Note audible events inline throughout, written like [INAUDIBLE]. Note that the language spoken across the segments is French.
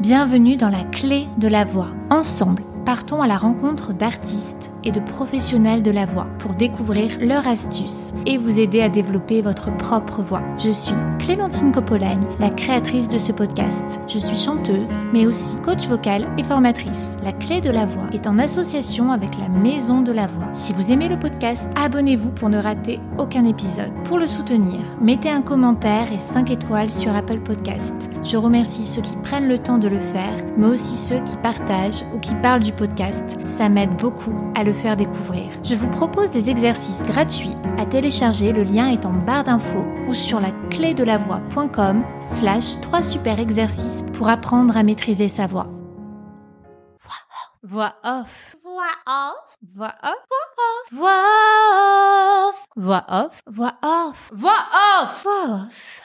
Bienvenue dans la clé de la voix. Ensemble, partons à la rencontre d'artistes et de professionnels de la voix pour découvrir leurs astuces et vous aider à développer votre propre voix. Je suis Clémentine Coppolagne, la créatrice de ce podcast. Je suis chanteuse, mais aussi coach vocal et formatrice. La clé de la voix est en association avec la Maison de la Voix. Si vous aimez le podcast, abonnez-vous pour ne rater aucun épisode. Pour le soutenir, mettez un commentaire et 5 étoiles sur Apple Podcast. Je remercie ceux qui prennent le temps de le faire, mais aussi ceux qui partagent ou qui parlent du podcast. Ça m'aide beaucoup à le faire découvrir. Je vous propose des exercices gratuits à télécharger, le lien est en barre d'infos ou sur la clé de la voix.com slash 3 super exercices pour apprendre à maîtriser sa voix. Voix off. Voix off. Voix off. Voix off. Voix off. Voix off. Voix off. Voix off.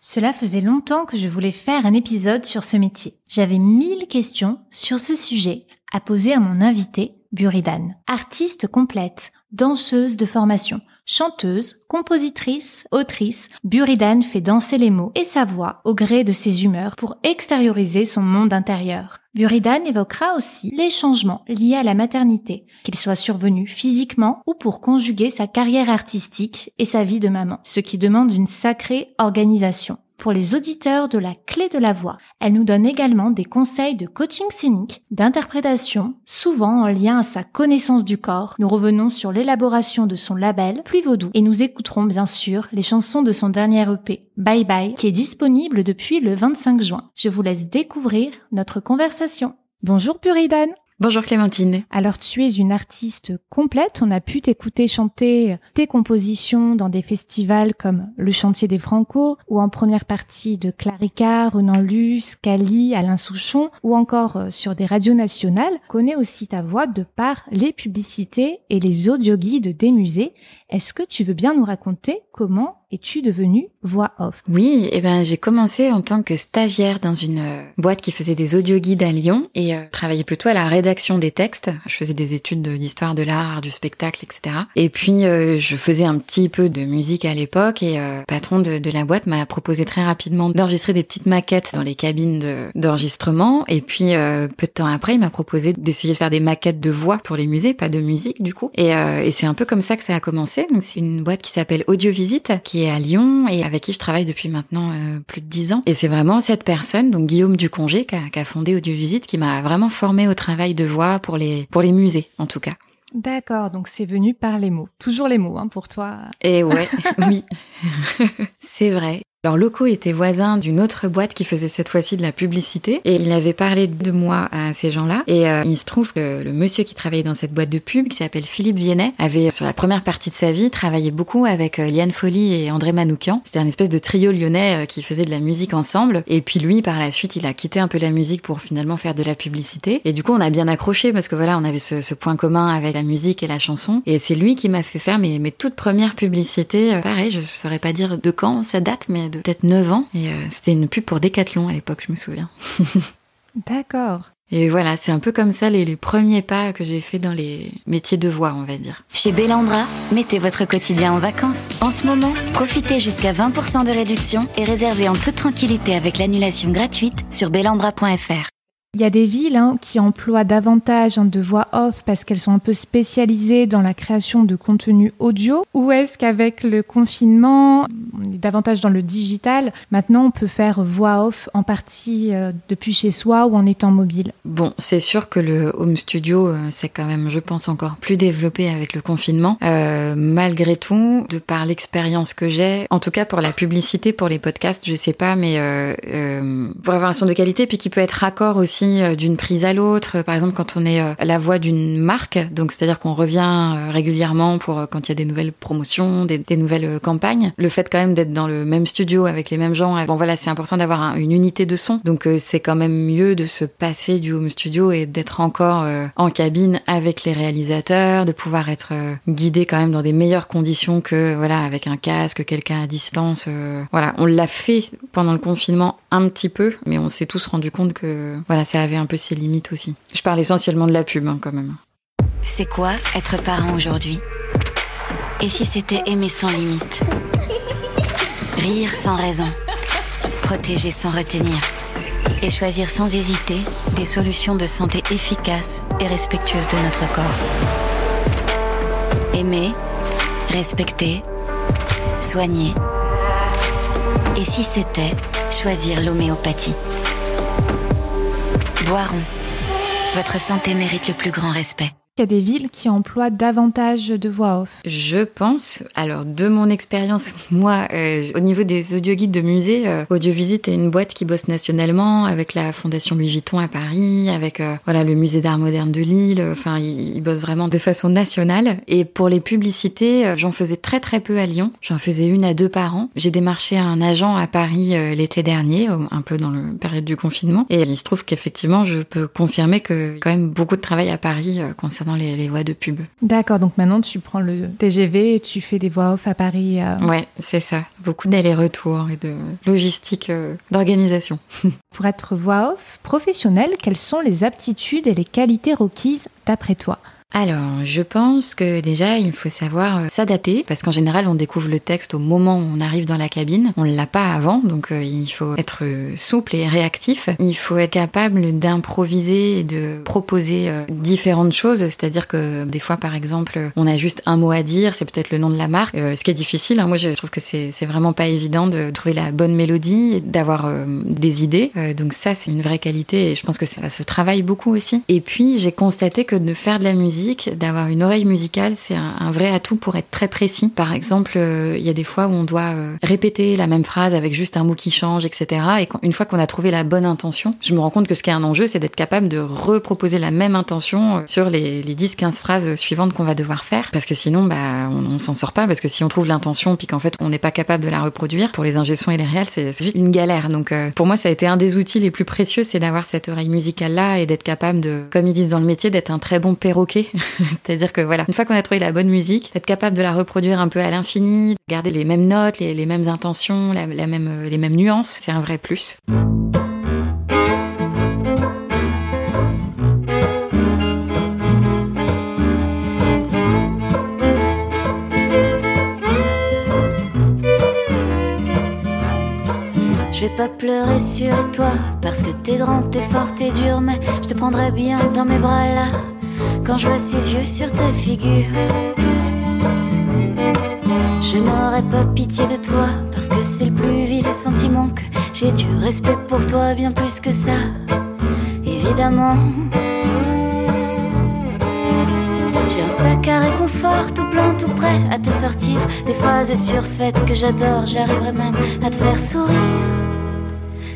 Cela faisait longtemps que je voulais faire un épisode sur ce métier. J'avais mille questions sur ce sujet à poser à mon invité, Buridan. Artiste complète, danseuse de formation, chanteuse, compositrice, autrice, Buridan fait danser les mots et sa voix au gré de ses humeurs pour extérioriser son monde intérieur. Buridan évoquera aussi les changements liés à la maternité, qu'ils soient survenus physiquement ou pour conjuguer sa carrière artistique et sa vie de maman, ce qui demande une sacrée organisation. Pour les auditeurs de la clé de la voix, elle nous donne également des conseils de coaching scénique, d'interprétation, souvent en lien à sa connaissance du corps. Nous revenons sur l'élaboration de son label Pluie Vaudou et nous écouterons bien sûr les chansons de son dernier EP, Bye Bye, qui est disponible depuis le 25 juin. Je vous laisse découvrir notre conversation. Bonjour Puridan Bonjour Clémentine. Alors tu es une artiste complète, on a pu t'écouter chanter tes compositions dans des festivals comme le Chantier des Franco ou en première partie de Clarica, Renan Luce, Cali, Alain Souchon ou encore euh, sur des radios nationales. Connais aussi ta voix de par les publicités et les audioguides des musées. Est-ce que tu veux bien nous raconter comment es-tu devenue voix off? Oui, eh ben j'ai commencé en tant que stagiaire dans une euh, boîte qui faisait des audioguides à Lyon et euh, travaillais plutôt à la rédaction des textes. Je faisais des études d'histoire de l'art, du spectacle, etc. Et puis euh, je faisais un petit peu de musique à l'époque et le patron de, la boîte m'a proposé très rapidement d'enregistrer des petites maquettes dans les cabines d'enregistrement. et puis peu de temps après, il m'a proposé d'essayer de faire des maquettes de voix pour les musées, pas de musique du coup. Et, et c'est un peu comme ça que ça a commencé. Donc c'est une boîte qui s'appelle Audiovisite, qui est à Lyon et avec qui je travaille depuis maintenant euh, plus de dix ans. Et c'est vraiment cette personne, donc Guillaume Ducongé, qui a, qui a fondé Audiovisite, qui m'a vraiment formé au travail de voix pour les pour les musées, en tout cas. D'accord, donc c'est venu par les mots. Toujours les mots, hein, pour toi. Et ouais, [LAUGHS] oui, [LAUGHS] c'est vrai. Alors Loco était voisin d'une autre boîte qui faisait cette fois-ci de la publicité. Et il avait parlé de moi à ces gens-là. Et euh, il se trouve que le monsieur qui travaillait dans cette boîte de pub qui s'appelle Philippe Viennet avait sur la première partie de sa vie travaillé beaucoup avec euh, Liane Folly et André Manoukian. C'était un espèce de trio lyonnais euh, qui faisait de la musique ensemble. Et puis lui par la suite il a quitté un peu la musique pour finalement faire de la publicité. Et du coup on a bien accroché parce que voilà on avait ce, point commun avec la musique et la chanson. Et c'est lui qui m'a fait faire mes, mes toutes premières publicités. Pareil je saurais pas dire de quand ça date mais de peut-être 9 ans. Et euh, c'était une pub pour Decathlon à l'époque, je me souviens. [LAUGHS] D'accord. Et voilà, c'est un peu comme ça les, les premiers pas que j'ai fait dans les métiers de voix, on va dire. Chez Bellambra, mettez votre quotidien en vacances. En ce moment, profitez jusqu'à 20% de réduction et réservez en toute tranquillité avec l'annulation gratuite sur bellambra.fr. Il y a des villes hein, qui emploient davantage hein, de voix off parce qu'elles sont un peu spécialisées dans la création de contenu audio. Ou est-ce qu'avec le confinement, on est davantage dans le digital, maintenant on peut faire voix off en partie euh, depuis chez soi ou en étant mobile? Bon, c'est sûr que le home studio, euh, c'est quand même, je pense, encore plus développé avec le confinement. Euh, malgré tout, de par l'expérience que j'ai, en tout cas pour la publicité, pour les podcasts, je sais pas, mais euh, pour avoir un son de qualité, puis qui peut être raccord aussi euh, d'une prise à l'autre. Par exemple, quand on est euh, la voix d'une marque, donc c'est-à-dire qu'on revient euh, régulièrement pour quand il y a des nouvelles promotions, des, des nouvelles campagnes. Le fait quand même d'être dans le même studio avec les mêmes gens, bon voilà, c'est important d'avoir une unité de son. Donc c'est quand même mieux de se passer du home studio et d'être encore en cabine avec les réalisateurs, de pouvoir être guidé quand même dans des meilleures conditions que voilà avec un casque, quelqu'un à distance. Voilà, on l'a fait pendant le confinement un petit peu, mais on s'est tous rendu compte que voilà, ça avait un peu ses limites aussi. Je parle essentiellement de la pub hein, quand même. C'est quoi être parent aujourd'hui? Et si c'était aimer sans limite? Rire sans raison Protéger sans retenir et choisir sans hésiter des solutions de santé efficaces et respectueuses de notre corps. Aimer, respecter, soigner. Et si c'était choisir l'homéopathie? Boiron. Votre santé mérite le plus grand respect. Y a des villes qui emploient davantage de voix off. Je pense, alors de mon expérience, [LAUGHS] moi, euh, au niveau des audioguides de musée, euh, Audiovisite est une boîte qui bosse nationalement avec la Fondation Louis Vuitton à Paris, avec euh, voilà le Musée d'Art Moderne de Lille. Enfin, ils, bossent vraiment de façon nationale. Et pour les publicités, euh, j'en faisais très très peu à Lyon. J'en faisais une à deux par an. J'ai démarché un agent à Paris l'été dernier, un peu dans le période du confinement. Et il se trouve qu'effectivement, je peux confirmer que quand même beaucoup de travail à Paris concernant les, voix de pub. D'accord, donc maintenant tu prends le TGV et tu fais des voix off à Paris. Euh... Ouais, c'est ça. Beaucoup d'allers-retours et de logistique, euh, d'organisation. [LAUGHS] Pour être voix off professionnelle, quelles sont les aptitudes et les qualités requises d'après toi? Alors, je pense que déjà, il faut savoir euh, s'adapter, parce qu'en général, on découvre le texte au moment où on arrive dans la cabine. On ne l'a pas avant, donc euh, il faut être souple et réactif. Il faut être capable d'improviser et de proposer euh, différentes choses, c'est-à-dire que des fois, par exemple, on a juste un mot à dire, c'est peut-être le nom de la marque, ce qui est difficile. Hein. Moi, je trouve que c'est vraiment pas évident de trouver la bonne mélodie, d'avoir des idées. donc ça, c'est une vraie qualité et je pense que ça se travaille beaucoup aussi. Et puis, j'ai constaté que de faire de la musique, d'avoir une oreille musicale, c'est un, vrai atout pour être très précis. Par exemple, euh, il y a des fois où on doit euh, répéter la même phrase avec juste un mot qui change, etc. Et une fois qu'on a trouvé la bonne intention, je me rends compte que ce qui est un enjeu, c'est d'être capable de reproposer la même intention euh, sur les, les 10-15 phrases suivantes qu'on va devoir faire. Parce que sinon, bah, on, on s'en sort pas. Parce que si on trouve l'intention puis qu'en fait, on n'est pas capable de la reproduire, pour les ingessons et les réels, c'est vite une galère. Donc, pour moi, ça a été un des outils les plus précieux, c'est d'avoir cette oreille musicale-là et d'être capable de, comme ils disent dans le métier, d'être un très bon perroquet [LAUGHS] C'est-à-dire que voilà, une fois qu'on a trouvé la bonne musique, être capable de la reproduire un peu à l'infini, garder les mêmes notes, les, mêmes intentions, la, même, euh, les mêmes nuances, c'est un vrai plus. Je vais pas pleurer sur toi parce que t'es grand, t'es fort, t'es dur, mais je te prendrai bien dans mes bras là quand je vois ses yeux sur ta figure. Je n'aurai pas pitié de toi parce que c'est le plus vil sentiment que j'ai du respect pour toi bien plus que ça, évidemment. J'ai un sac à réconfort tout plein, tout prêt à te sortir des phrases surfaites que j'adore. J'arriverai même à te faire sourire.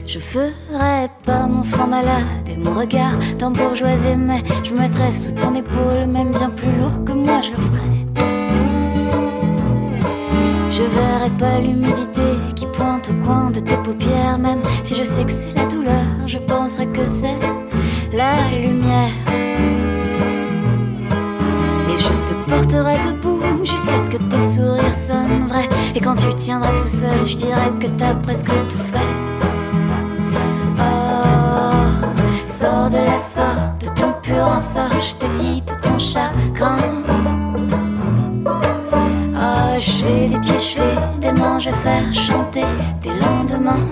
Je ferai pas mon fond malade et mon regard bourgeoisie mais je me mettrai sous ton épaule, même bien plus lourd que moi, je le ferai. Je verrai pas l'humidité qui pointe au coin de tes paupières, même si je sais que c'est la douleur, je penserai que c'est la lumière. Et je te porterai debout jusqu'à ce que tes sourires sonnent vrais. Et quand tu tiendras tout seul, je dirai que t'as presque tout fait. De la sorte, de ton pur en sort, je te dis de ton chagrin. Oh, je fais des pieds, je fais des mains, je vais faire chanter tes lendemains.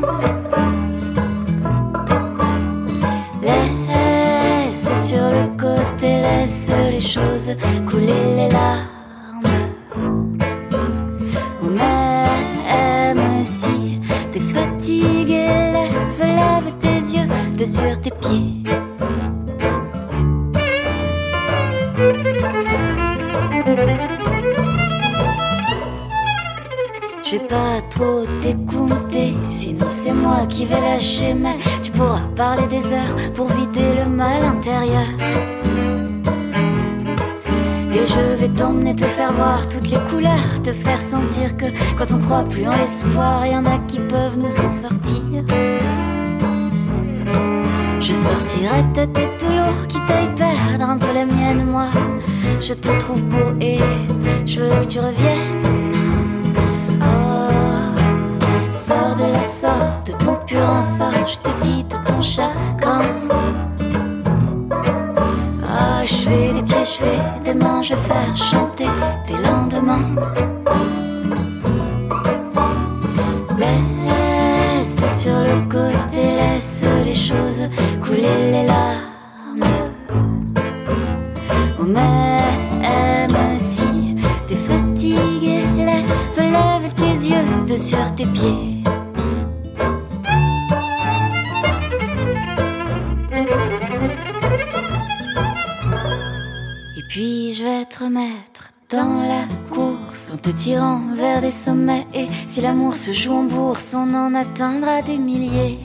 Laisse sur le côté, laisse les choses couler les larmes. Ou même si t'es fatigué, lève, lève tes yeux de sur tes pieds. Trop t'écouter, sinon c'est moi qui vais lâcher, mais tu pourras parler des heures pour vider le mal intérieur. Et je vais t'emmener te faire voir toutes les couleurs, te faire sentir que quand on croit plus en l'espoir, y en a qui peuvent nous en sortir. Je sortirai ta tête tout lourd qui t'aille perdre un peu la mienne, moi. Je te trouve beau et je veux que tu reviennes. De la sorte, de ton pur sort, je te dis de ton chagrin. Ah, je fais des pieds, je fais des mains, je faire chanter tes lendemains. Se joue en bourse, on en atteindra des milliers.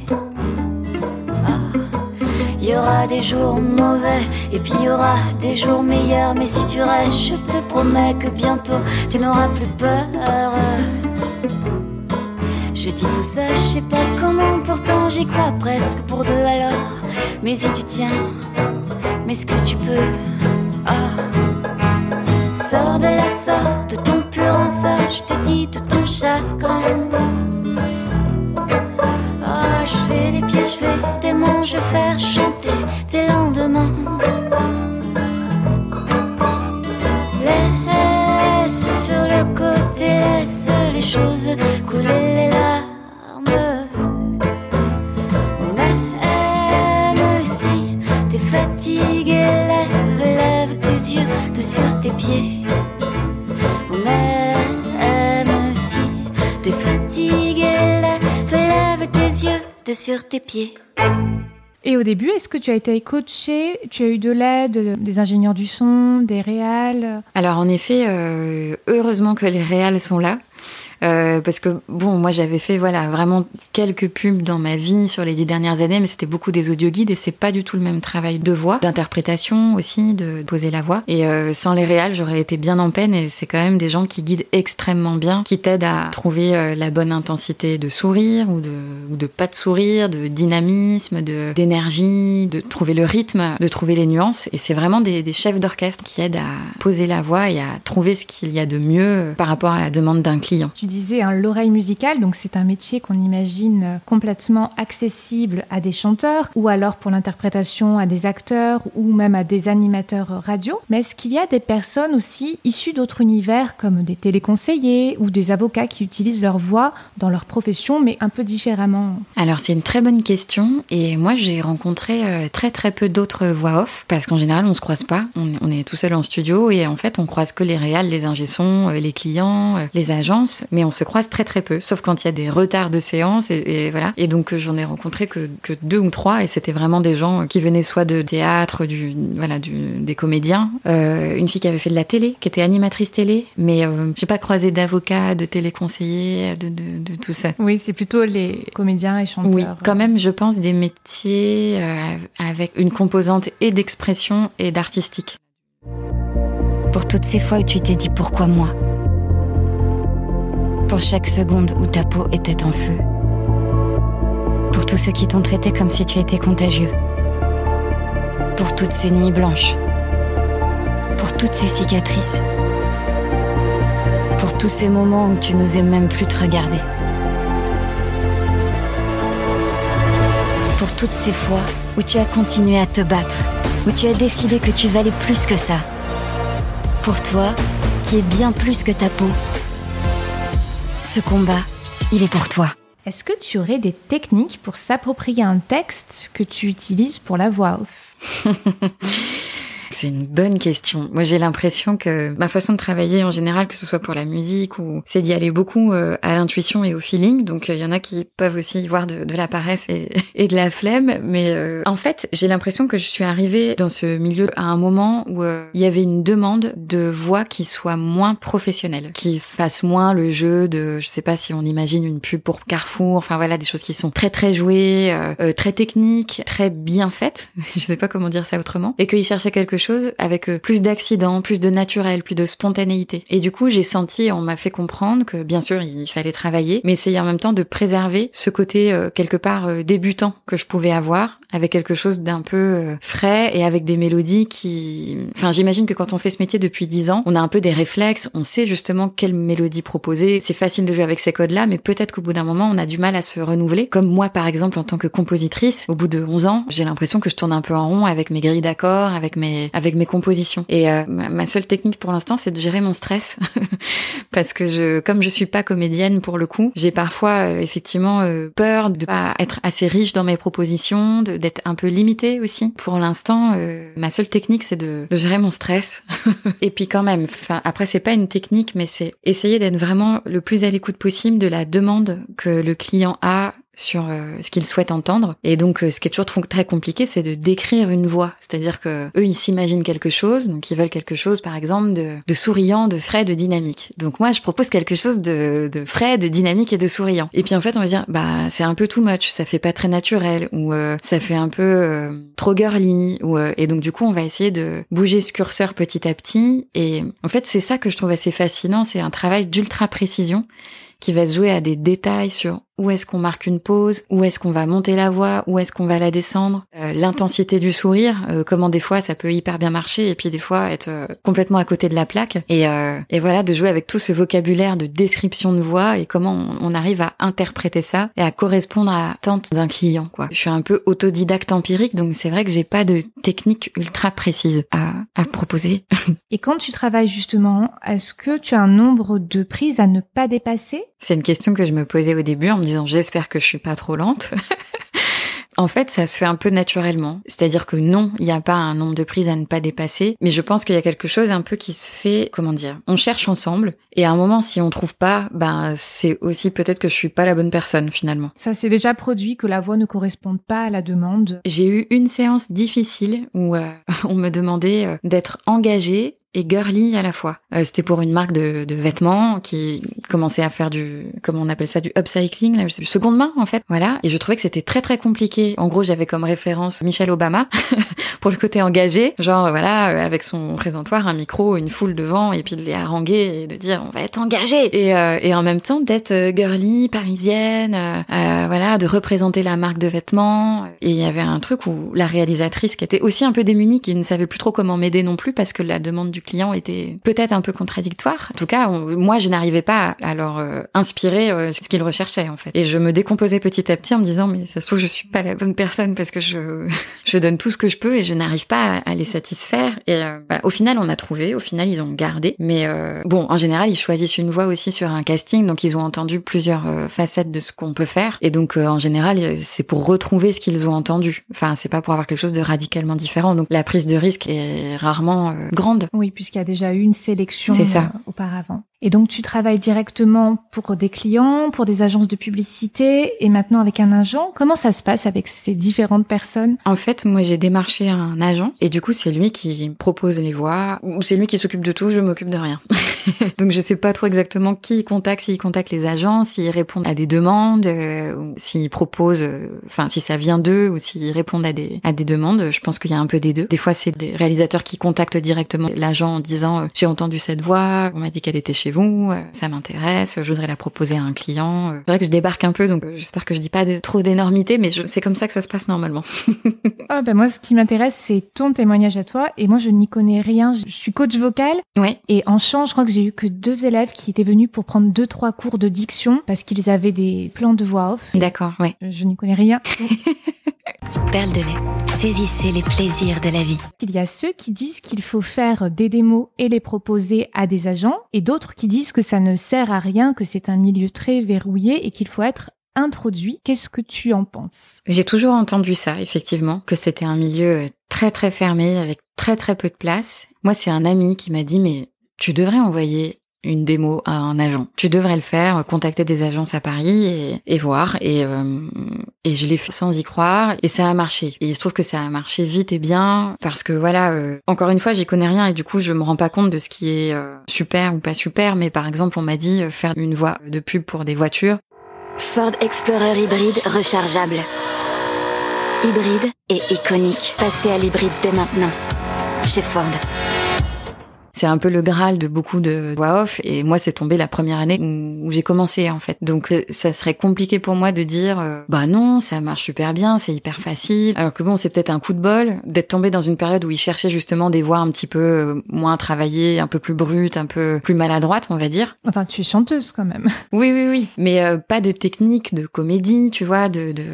Il y aura des jours mauvais et puis il y aura des jours meilleurs. Mais si tu restes, je te promets que bientôt tu n'auras plus peur. Je dis tout ça, je sais pas comment, pourtant j'y crois presque pour deux alors. Mais si tu tiens, mais ce que tu peux, oh. Sors de la sorte, de ton sur tes pieds. Même si t'es fatigué, lève, lève tes yeux de sur tes pieds. Et au début, est-ce que tu as été coaché? Tu as eu de l'aide des ingénieurs du son, des réals? Alors en effet, euh, heureusement que les réals sont là. Euh, parce que bon, moi j'avais fait voilà vraiment quelques pubs dans ma vie sur les dix dernières années, mais c'était beaucoup des audio guides et c'est pas du tout le même travail de voix, d'interprétation aussi, de poser la voix. Et euh, sans les réals, j'aurais été bien en peine. Et c'est quand même des gens qui guident extrêmement bien, qui t'aident à trouver euh, la bonne intensité de sourire ou de ou de pas de sourire, de dynamisme, de d'énergie, de trouver le rythme, de trouver les nuances. Et c'est vraiment des, des chefs d'orchestre qui aident à poser la voix et à trouver ce qu'il y a de mieux par rapport à la demande d'un client. Tu disais hein, l'oreille musicale, donc c'est un métier qu'on imagine complètement accessible à des chanteurs ou alors pour l'interprétation à des acteurs ou même à des animateurs radio. Mais est-ce qu'il y a des personnes aussi issues d'autres univers comme des téléconseillers ou des avocats qui utilisent leur voix dans leur profession mais un peu différemment? Alors c'est une très bonne question et moi j'ai rencontré euh, très très peu d'autres voix off parce qu'en général on se croise pas, on, est tout seul en studio et en fait on croise que les réals, les ingé-sons, euh, les clients, euh, les agences mais on se croise très très peu, sauf quand il y a des retards de séance et, et voilà. Et donc euh, j'en ai rencontré que, que, deux ou trois et c'était vraiment des gens qui venaient soit de théâtre, du voilà, du, des comédiens, euh, une fille qui avait fait de la télé, qui était animatrice télé, mais euh, j'ai pas croisé d'avocat, de téléconseiller, de, de, de, tout ça. Oui, c'est plutôt les comédiens et chanteurs. Oui, quand même, je pense des métiers euh, avec une composante et d'expression et d'artistique. Pour toutes ces fois où tu t'es dit pourquoi moi? Pour chaque seconde où ta peau était en feu. Pour tous ceux qui t'ont traité comme si tu étais contagieux. Pour toutes ces nuits blanches. Pour toutes ces cicatrices. Pour tous ces moments où tu n'osais même plus te regarder. Pour toutes ces fois où tu as continué à te battre, où tu as décidé que tu valais plus que ça. Pour toi, qui est bien plus que ta peau, ce combat, il est pour toi. Est-ce que tu aurais des techniques pour s'approprier un texte que tu utilises pour la voix off? [LAUGHS] C'est une bonne question. Moi, j'ai l'impression que ma façon de travailler en général, que ce soit pour la musique ou c'est d'y aller beaucoup euh, à l'intuition et au feeling. Donc, il y en a qui peuvent aussi y voir de, la paresse [LAUGHS] et, de la flemme. Mais euh, en fait, j'ai l'impression que je suis arrivée dans ce milieu à un moment où euh, il y avait une demande de voix qui soit moins professionnelle, qui fasse moins le jeu de, je sais pas si on imagine une pub pour Carrefour. Enfin voilà, des choses qui sont très très jouées, très techniques, très bien faites. [LAUGHS] je sais pas comment dire ça autrement. Et qu'ils cherchaient quelque chose avec euh, plus d'accidents, plus de naturel, plus de spontanéité. Et du coup, j'ai senti, on m'a fait comprendre que bien sûr, il fallait travailler, mais essayer en même temps de préserver ce côté euh, quelque part euh, débutant que je pouvais avoir avec quelque chose d'un peu euh, frais et avec des mélodies qui... Enfin, j'imagine que quand on fait ce métier depuis dix ans, on a un peu des réflexes, on sait justement quelle mélodie proposer. C'est facile de jouer avec ces codes-là, mais peut-être qu'au bout d'un moment, on a du mal à se renouveler. Comme moi, par exemple, en tant que compositrice, au bout de 11 ans, j'ai l'impression que je tourne un peu en rond avec mes grilles d'accords, avec mes, avec mes compositions. Et euh, ma seule technique pour l'instant, c'est de gérer mon stress. [LAUGHS] Parce que je, comme je suis pas comédienne pour le coup, j'ai parfois euh, effectivement peur de pas être assez riche dans mes propositions, d'être un peu limité aussi. Pour l'instant, ma seule technique, c'est de, de, gérer mon stress. [LAUGHS] et puis quand même, enfin après c'est pas une technique, mais c'est essayer d'être vraiment le plus à l'écoute possible de la demande que le client a sur euh, ce qu'ils souhaitent entendre. Et donc, euh, ce qui est toujours très compliqué, c'est de décrire une voix. C'est-à-dire que eux, ils s'imaginent quelque chose, donc ils veulent quelque chose, par exemple, de, de, souriant, de frais, de dynamique. Donc moi, je propose quelque chose de, de, frais, de dynamique et de souriant. Et puis en fait, on va dire, bah c'est un peu too much, ça fait pas très naturel, ou euh, ça fait un peu trop girly, ou et donc du coup, on va essayer de bouger ce curseur petit à petit. Et en fait, c'est ça que je trouve assez fascinant, c'est un travail d'ultra précision qui va se jouer à des détails sur où est-ce qu'on marque une pause, où est-ce qu'on va monter la voix, où est-ce qu'on va la descendre, euh, l'intensité du sourire, euh, comment des fois ça peut hyper bien marcher et puis des fois être euh, complètement à côté de la plaque. Et, et voilà, de jouer avec tout ce vocabulaire de description de voix et comment on, arrive à interpréter ça et à correspondre à l'attente d'un client. Quoi. Je suis un peu autodidacte empirique, donc c'est vrai que j'ai pas de technique ultra précise à, à proposer. [LAUGHS] et quand tu travailles justement, est-ce que tu as un nombre de prises à ne pas dépasser? C'est une question que je me posais au début en disant j'espère que je suis pas trop lente. [LAUGHS] En fait, ça se fait un peu naturellement. C'est-à-dire que non, il n'y a pas un nombre de prises à ne pas dépasser, mais je pense qu'il y a quelque chose un peu qui se fait, comment dire, on cherche ensemble, et à un moment, si on trouve pas, ben, c'est aussi peut-être que je suis pas la bonne personne, finalement. Ça s'est déjà produit que la voix ne corresponde pas à la demande. J'ai eu une séance difficile où euh, [LAUGHS] on me demandait euh, d'être engagée et girly à la fois. Euh, c'était pour une marque de, de, vêtements qui commençait à faire du, comment on appelle ça, du upcycling, là, je sais plus, seconde main en fait. Voilà. Et je trouvais que c'était très très compliqué. En gros, j'avais comme référence Michelle Obama [LAUGHS] pour le côté engagé, genre voilà, euh, avec son présentoir, un micro, une foule devant, et puis de les haranguer et de dire on va être engagé. Et, euh, et en même temps d'être girly, parisienne, euh, voilà, de représenter la marque de vêtements. Et il y avait un truc où la réalisatrice qui était aussi un peu démunie, qui ne savait plus trop comment m'aider non plus parce que la demande du clients étaient peut-être un peu contradictoires. En tout cas, moi, je n'arrivais pas à leur euh, inspirer euh, ce qu'ils recherchaient en fait. Et je me décomposais petit à petit en me disant mais ça se trouve je suis pas la bonne personne parce que je [LAUGHS] je donne tout ce que je peux et je n'arrive pas à, les satisfaire. Et euh, au final, on a trouvé. Au final, ils ont gardé. Mais bon, en général, ils choisissent une voix aussi sur un casting, donc ils ont entendu plusieurs facettes de ce qu'on peut faire. Et donc en général, c'est pour retrouver ce qu'ils ont entendu. Enfin, c'est pas pour avoir quelque chose de radicalement différent. Donc la prise de risque est rarement grande. Oui, puisqu'il y a déjà eu une sélection euh, auparavant. Et donc tu travailles directement pour des clients, pour des agences de publicité et maintenant avec un agent. Comment ça se passe avec ces différentes personnes? En fait, moi j'ai démarché un agent et du coup c'est lui qui propose les voix ou c'est lui qui s'occupe de tout, je m'occupe de rien. [LAUGHS] donc je sais pas trop exactement qui il contacte, s'il contacte les agences, s'ils répondent à des demandes, euh, s'ils proposent, euh, enfin si ça vient d'eux ou s'ils répondent à des à des demandes. Je pense qu'il y a un peu des deux. Des fois c'est des réalisateurs qui contactent directement l'agent en disant euh, j'ai entendu cette voix, on m'a dit qu'elle était chez vous, euh, ça m'intéresse, je voudrais la proposer à un client. Euh. C'est vrai que je débarque un peu, donc j'espère que je dis pas de, trop d'énormité, mais c'est comme ça que ça se passe normalement. [LAUGHS] ah ben moi, ce qui m'intéresse, c'est ton témoignage à toi, et moi je n'y connais rien. Je suis coach vocal, ouais. et en chant, je crois que j'ai eu que deux élèves qui étaient venus pour prendre deux trois cours de diction parce qu'ils avaient des plans de voix off. D'accord, ouais. Je, n'y connais rien. [LAUGHS] Perle de lait, saisissez les plaisirs de la vie. Il y a ceux qui disent qu'il faut faire des démos et les proposer à des agents, et d'autres qui disent que ça ne sert à rien, que c'est un milieu très verrouillé et qu'il faut être introduit. Qu'est-ce que tu en penses? J'ai toujours entendu ça, effectivement, que c'était un milieu très très fermé, avec très très peu de place. Moi, c'est un ami qui m'a dit, mais tu devrais envoyer une démo à un agent. Tu devrais le faire, contacter des agences à Paris et, voir. Et, euh, et je l'ai fait sans y croire et ça a marché. Et il se trouve que ça a marché vite et bien parce que voilà, euh, encore une fois, j'y connais rien et du coup, je me rends pas compte de ce qui est euh, super ou pas super. Mais par exemple, on m'a dit faire une voix de pub pour des voitures. Ford Explorer hybride rechargeable. Hybride et iconique. Passez à l'hybride dès maintenant. Chez Ford. C'est un peu le graal de beaucoup de voix off et moi c'est tombé la première année où, j'ai commencé en fait. Donc euh, ça serait compliqué pour moi de dire euh, bah non, ça marche super bien, c'est hyper facile. Alors que bon, c'est peut-être un coup de bol d'être tombé dans une période où ils cherchaient justement des voix un petit peu euh, moins travaillées, un peu plus brutes, un peu plus maladroites, on va dire. Enfin, tu es chanteuse quand même. [LAUGHS] Oui, oui, oui. Mais pas de technique de comédie, tu vois, de, de,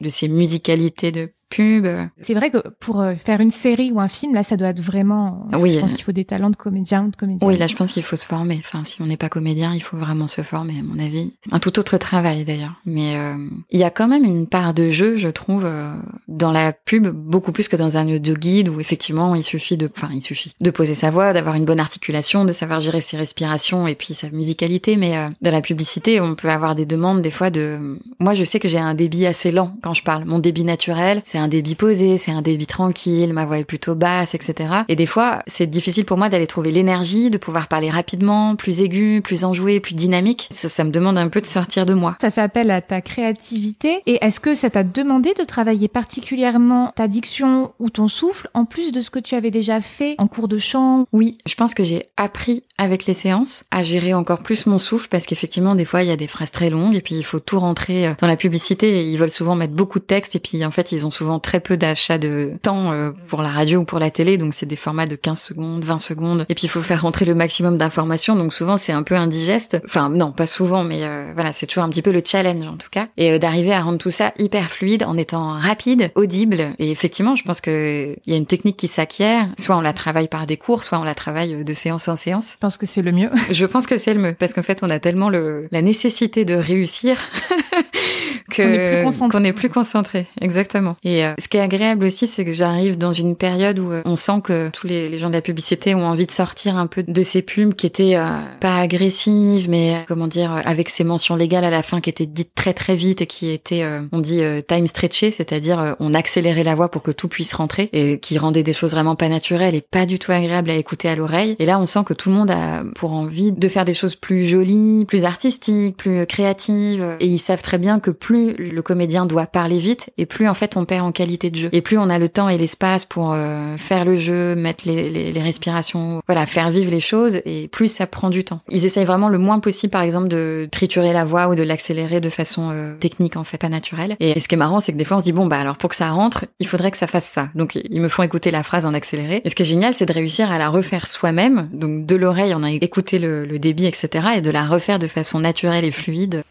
de ces musicalités de pub. C'est vrai que pour euh, faire une série ou un film, là, ça doit être vraiment. Oui. Je pense qu'il faut des talents de comédien ou de comédien. Oui, là, je pense qu'il faut se former. Enfin, si on n'est pas comédien, il faut vraiment se former, à mon avis. Un tout autre travail, d'ailleurs. Mais euh, il y a quand même une part de jeu, je trouve, euh, dans la pub, beaucoup plus que dans un audio guide où effectivement, il suffit de, enfin, il suffit de poser sa voix, d'avoir une bonne articulation, de savoir gérer ses respirations et puis sa musicalité. Mais euh, dans la publicité, on peut avoir des demandes des fois de. Moi, je sais que j'ai un débit assez lent quand je parle. Mon débit naturel, c'est un débit posé, c'est un débit tranquille, ma voix est plutôt basse, etc. Et des fois, c'est difficile pour moi d'aller trouver l'énergie, de pouvoir parler rapidement, plus aigu, plus enjoué, plus dynamique. Ça, ça me demande un peu de sortir de moi. Ça fait appel à ta créativité. Et est-ce que ça t'a demandé de travailler particulièrement ta diction ou ton souffle, en plus de ce que tu avais déjà fait en cours de chant? Oui, je pense que j'ai appris avec les séances à gérer encore plus mon souffle parce qu'effectivement, des fois, il y a des phrases très longues et puis il faut tout rentrer euh, dans la publicité. Ils veulent souvent mettre beaucoup de texte et puis en fait, ils ont souvent très peu d'achat de temps euh, pour la radio ou pour la télé. Donc c'est des formats de 15 secondes, 20 secondes. Et puis il faut faire rentrer le maximum d'informations. Donc souvent, c'est un peu indigeste. Enfin, non, pas souvent, mais euh, voilà, c'est toujours un petit peu le challenge en tout cas. Et euh, d'arriver à rendre tout ça hyper fluide en étant rapide, audible. Et effectivement, je pense que il y a une technique qui s'acquiert. Soit on la travaille par des cours, soit on la travaille de séance en séance. Je pense que c'est le mieux. Je pense que c'est le mieux parce qu'en fait, on a tellement le, la nécessité de réussir [LAUGHS] Qu'on est plus concentré. qu'on est plus concentré. Exactement. Et euh, ce qui est agréable aussi, c'est que j'arrive dans une période où euh, on sent que tous les, les gens de la publicité ont envie de sortir un peu de ces pubs qui étaient euh, pas agressives, mais euh, comment dire, euh, avec ces mentions légales à la fin qui étaient dites très très vite et qui étaient, euh, on dit euh, time stretché, c'est-à-dire euh, on accélérait la voix pour que tout puisse rentrer et qui rendaient des choses vraiment pas naturelles et pas du tout agréables à écouter à l'oreille. Et là, on sent que tout le monde a pour envie de faire des choses plus jolies, plus artistiques, plus créatives. Et ils savent très bien que plus le comédien doit parler vite et plus en fait on perd en qualité de jeu. Et plus on a le temps et l'espace pour euh, faire le jeu, mettre les, les, les respirations, voilà, faire vivre les choses et plus ça prend du temps. Ils essayent vraiment le moins possible, par exemple, de triturer la voix ou de l'accélérer de façon euh, technique en fait, pas naturelle. Et, ce qui est marrant, c'est que des fois on se dit bon bah alors pour que ça rentre, il faudrait que ça fasse ça. Donc ils me font écouter la phrase en accéléré. Et ce qui est génial, c'est de réussir à la refaire soi-même. Donc de l'oreille, on a écouté le, le débit, etc. Et de la refaire de façon naturelle et fluide.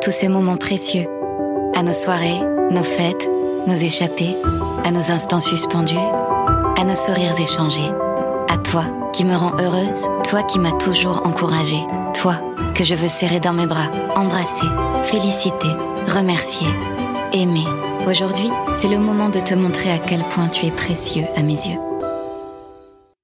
Tous ces moments précieux, à nos soirées, nos fêtes, nos échappées, à nos instants suspendus, à nos sourires échangés, à toi qui me rends heureuse, toi qui m'as toujours encouragée, toi que je veux serrer dans mes bras, embrasser, féliciter, remercier, aimer. Aujourd'hui, c'est le moment de te montrer à quel point tu es précieux à mes yeux.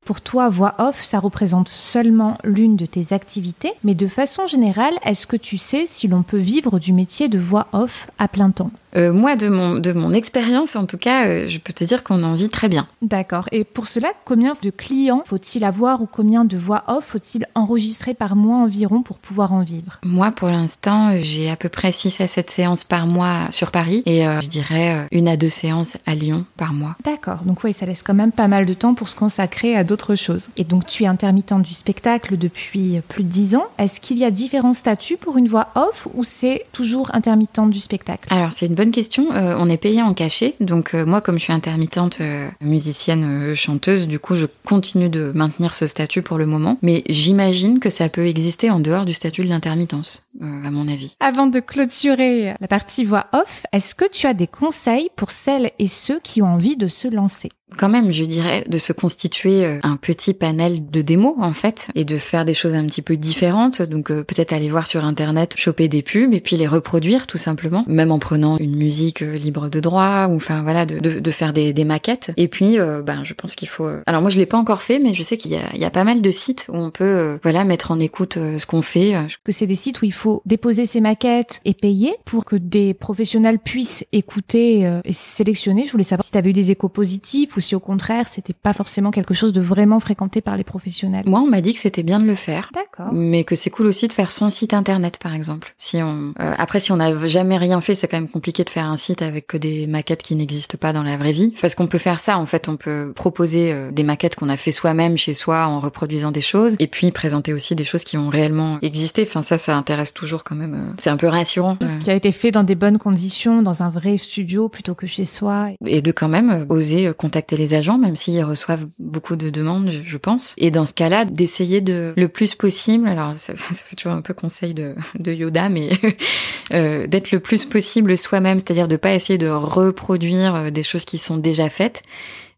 Pour toi, voix off, ça représente seulement l'une de tes activités, mais de façon générale, est-ce que tu sais si l'on peut vivre du métier de voix off à plein temps? Euh, moi, de mon, de mon expérience, en tout cas, euh, je peux te dire qu'on en vit très bien. D'accord. Et pour cela, combien de clients faut-il avoir ou combien de voix off faut-il enregistrer par mois environ pour pouvoir en vivre? Moi, pour l'instant, euh, j'ai à peu près 6 à 7 séances par mois sur Paris et euh, je dirais une à deux séances à Lyon par mois. D'accord. Donc oui, ça laisse quand même pas mal de temps pour se consacrer à d'autres choses. Et donc tu es intermittente du spectacle depuis plus de 10 ans. Est-ce qu'il y a différents statuts pour une voix off ou c'est toujours intermittente du spectacle? Alors, c'est une bonne question. Euh, on est payé en cachet. Donc, euh, moi, comme je suis intermittente euh, musicienne, chanteuse, du coup, je continue de maintenir ce statut pour le moment. Mais j'imagine que ça peut exister en dehors du statut de l'intermittence, à mon avis. Avant de clôturer la partie voix off, est-ce que tu as des conseils pour celles et ceux qui ont envie de se lancer? Quand même, je dirais de se constituer euh, un petit panel de démos en fait et de faire des choses un petit peu différentes. Donc euh, peut-être aller voir sur internet, choper des pubs et puis les reproduire tout simplement, même en prenant une musique euh, libre de droit ou enfin voilà de, de, de faire des, des maquettes. Et puis euh, ben je pense qu'il faut. euh, Alors moi je l'ai pas encore fait, mais je sais qu'il y a, il y a pas mal de sites où on peut euh, voilà mettre en écoute euh, ce qu'on fait. Euh, que c'est des sites où il faut déposer ses maquettes et payer pour que des professionnels puissent écouter euh, et sélectionner. Je voulais savoir si tu avais eu des échos positifs ou si au contraire c'était pas forcément quelque chose de vraiment fréquenté par les professionnels. Moi on m'a dit que c'était bien de le faire. D'accord. Mais que c'est cool aussi de faire son site internet, par exemple. Si on, euh, après, si on n'a jamais rien fait, c'est quand même compliqué de faire un site avec que des maquettes qui n'existent pas dans la vraie vie. Parce qu'on peut faire ça, en fait, on peut proposer euh, des maquettes qu'on a fait soi-même chez soi en reproduisant des choses, et puis présenter aussi des choses qui ont réellement existé. Enfin, ça, ça intéresse toujours quand même. euh, C'est un peu rassurant. Tout ce qui a été fait dans des bonnes conditions, dans un vrai studio plutôt que chez soi. Et de quand même euh, oser euh, contacter les agents, même s'ils reçoivent beaucoup de demandes, je, pense. Et dans ce cas-là, d'essayer de le plus possible, alors ça, [LAUGHS] fait toujours un peu conseil de, de Yoda, mais [LAUGHS] euh, d'être le plus possible soi-même, c'est-à-dire de pas essayer de reproduire des choses qui sont déjà faites,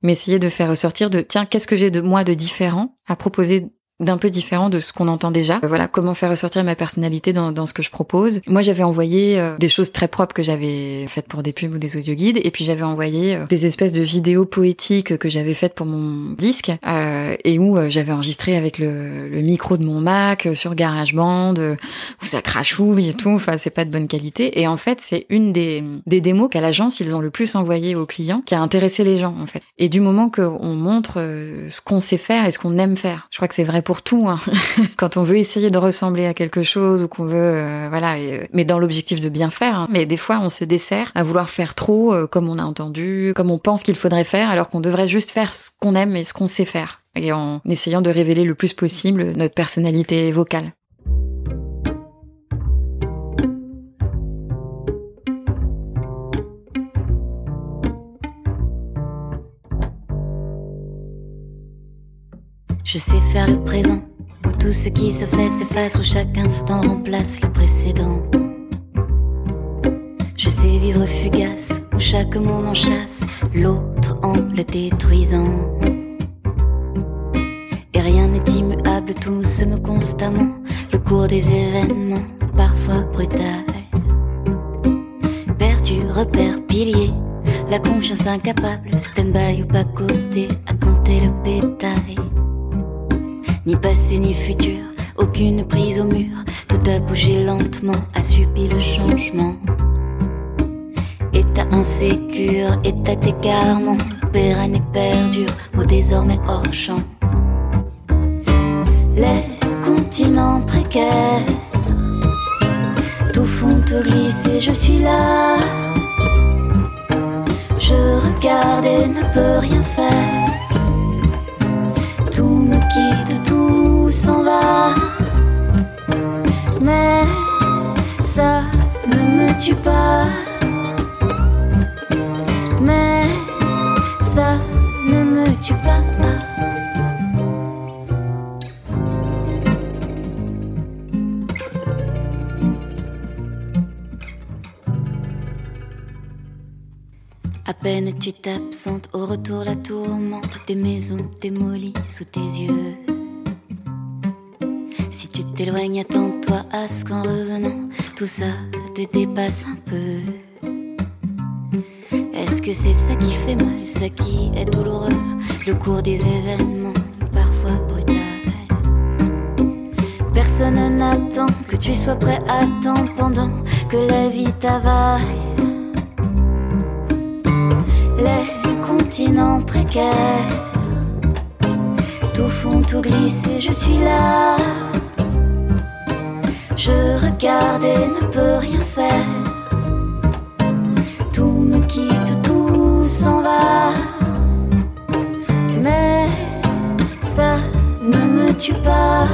mais essayer de faire ressortir de tiens, qu'est-ce que j'ai de moi de différent à proposer d'un peu différent de ce qu'on entend déjà. Euh, voilà, comment faire ressortir ma personnalité dans, dans ce que je propose. Moi, j'avais envoyé euh, des choses très propres que j'avais faites pour des pubs ou des audioguides, et puis j'avais envoyé euh, des espèces de vidéos poétiques que j'avais faites pour mon disque, et où j'avais enregistré avec le, le, micro de mon Mac sur GarageBand, où ça crachouille et tout. Enfin, c'est pas de bonne qualité. Et en fait, c'est une des, des démos qu'à l'agence ils ont le plus envoyé aux clients, qui a intéressé les gens en fait. Et du moment qu'on montre ce qu'on sait faire et ce qu'on aime faire, je crois que c'est vrai pour tout. Hein. [LAUGHS] Quand on veut essayer de ressembler à quelque chose ou qu'on veut, euh, voilà, euh, mais dans l'objectif de bien faire. Hein. Mais des fois, on se dessert à vouloir faire trop, euh, comme on a entendu, comme on pense qu'il faudrait faire, alors qu'on devrait juste faire ce qu'on aime et ce qu'on sait faire, et en essayant de révéler le plus possible notre personnalité vocale. Je sais faire le présent, où tout ce qui se fait s'efface, où chaque instant remplace le précédent. Je sais vivre fugace, où chaque moment chasse l'autre en le détruisant. Et rien n'est immuable, tout se meut constamment, le cours des événements, parfois brutal. Perdu, repère, pilier, la confiance incapable, stand-by ou pas côté, à compter le bétail. Ni passé ni futur, aucune prise au mur. Tout a bougé lentement, a subi le changement. État insécure, état d'égarement, pérenne et perdure, ou désormais hors champ. Les continents précaires, tout fond, tout glisse et je suis là. Je regarde et ne peux rien faire. Tout s'en va. Mais ça ne me tue pas. Mais ça ne me tue pas. Tu t'absentes, au retour la tourmente des maisons démolies sous tes yeux. Si tu t'éloignes, attends-toi à ce qu'en revenant, tout ça te dépasse un peu. Est-ce que c'est ça qui fait mal, ça qui est douloureux, le cours des événements, parfois brutal Personne n'attend que tu sois prêt à temps pendant que la vie t'avale les continents précaires. Tout fond, tout glisse et je suis là. Je regarde et ne peux rien faire. Tout me quitte, tout s'en va. Mais ça ne me tue pas.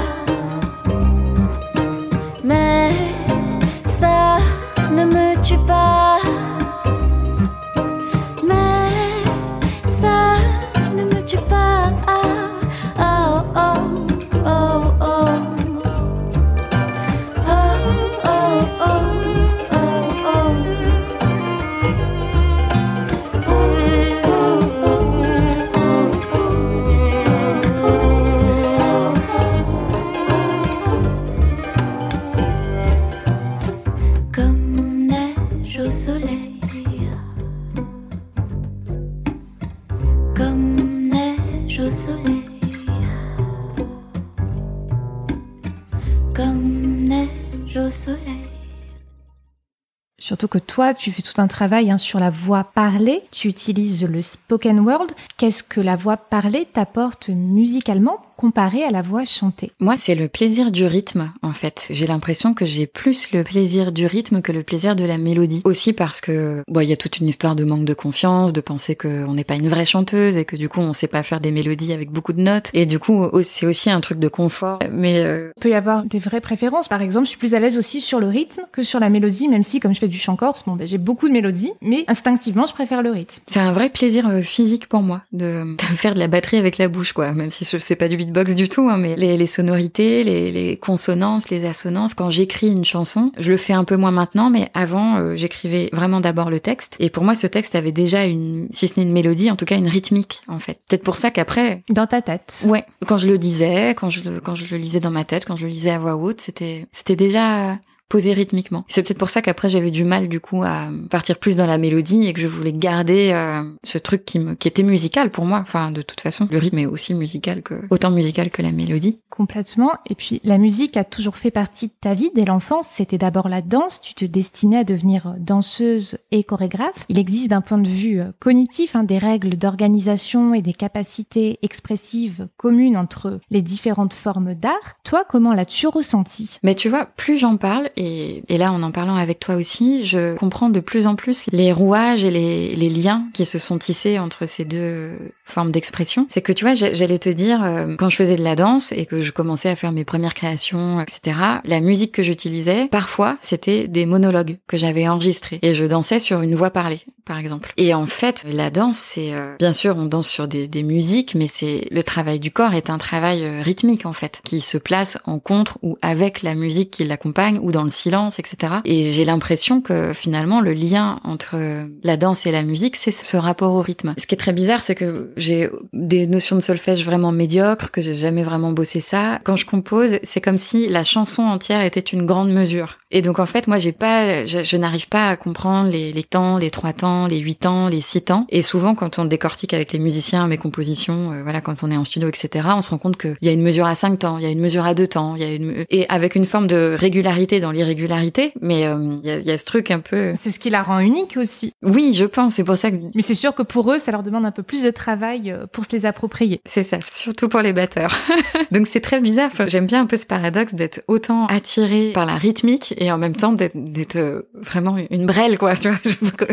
Surtout que toi, tu fais tout un travail hein, sur la voix parlée. Tu utilises le spoken word. Qu'est-ce que la voix parlée t'apporte musicalement comparé à la voix chantée? Moi, c'est le plaisir du rythme, en fait. J'ai l'impression que j'ai plus le plaisir du rythme que le plaisir de la mélodie. Aussi parce que, bon, il y a toute une histoire de manque de confiance, de penser qu'on n'est pas une vraie chanteuse et que du coup, on sait pas faire des mélodies avec beaucoup de notes. Et du coup, c'est aussi un truc de confort. Mais euh... il peut y avoir des vraies préférences. Par exemple, je suis plus à l'aise aussi sur le rythme que sur la mélodie, même si, comme je fais du chant corse, bon, ben, j'ai beaucoup de mélodies, mais instinctivement, je préfère le rythme. C'est un vrai plaisir euh, physique pour moi de, [LAUGHS] de, faire de la batterie avec la bouche, quoi. Même si je sais pas du beatbox du tout, hein, mais les, les sonorités, les, les, consonances, les assonances. Quand j'écris une chanson, je le fais un peu moins maintenant, mais avant, euh, j'écrivais vraiment d'abord le texte. Et pour moi, ce texte avait déjà une, si ce n'est une mélodie, en tout cas une rythmique, en fait. Peut-être pour ça qu'après. Dans ta tête. Ouais. Quand je le disais, quand je le, quand je le lisais dans ma tête, quand je le lisais à voix haute, c'était, c'était déjà posé rythmiquement. C'est peut-être pour ça qu'après j'avais du mal du coup à partir plus dans la mélodie et que je voulais garder euh, ce truc qui me qui était musical pour moi. Enfin de toute façon, le rythme est aussi musical que autant musical que la mélodie. Complètement. Et puis la musique a toujours fait partie de ta vie dès l'enfance. C'était d'abord la danse. Tu te destinais à devenir danseuse et chorégraphe. Il existe d'un point de vue euh, cognitif hein, des règles d'organisation et des capacités expressives communes entre les différentes formes d'art. Toi, comment l'as-tu ressenti? Mais tu vois, plus j'en parle et, et, là, en en parlant avec toi aussi, je comprends de plus en plus les rouages et les, les liens qui se sont tissés entre ces deux formes d'expression. C'est que tu vois, j'allais te dire, euh, quand je faisais de la danse et que je commençais à faire mes premières créations, etc., la musique que j'utilisais, parfois, c'était des monologues que j'avais enregistrés. Et je dansais sur une voix parlée, par exemple. Et en fait, la danse, c'est... Euh, bien sûr, on danse sur des, des musiques, mais c'est le travail du corps est un travail euh, rythmique, en fait, qui se place en contre ou avec la musique qui l'accompagne ou dans le silence, etc. Et j'ai l'impression que finalement le lien entre la danse et la musique, c'est ce rapport au rythme. Ce qui est très bizarre, c'est que j'ai des notions de solfège vraiment médiocres, que j'ai jamais vraiment bossé ça. Quand je compose, c'est comme si la chanson entière était une grande mesure. Et donc en fait, moi, j'ai pas, je, n'arrive pas à comprendre les, les, temps, les trois temps, les huit temps, les six temps. Et souvent, quand on décortique avec les musiciens mes compositions, euh, voilà, quand on est en studio, etc., on se rend compte qu'il y a une mesure à cinq temps, il y a une mesure à deux temps, il y a une et avec une forme de régularité dans l'irrégularité. Mais euh, il y, a, y, a, ce truc un peu. C'est ce qui la rend unique aussi. Oui, je pense. C'est pour ça que. Mais c'est sûr que pour eux, ça leur demande un peu plus de travail euh, pour se les approprier. C'est ça, surtout pour les batteurs. [LAUGHS] donc c'est très bizarre. Enfin, J'aime bien un peu ce paradoxe d'être autant attiré par la rythmique et en même temps d'être euh, vraiment une brêle, quoi. Tu vois, [LAUGHS] je sais pas,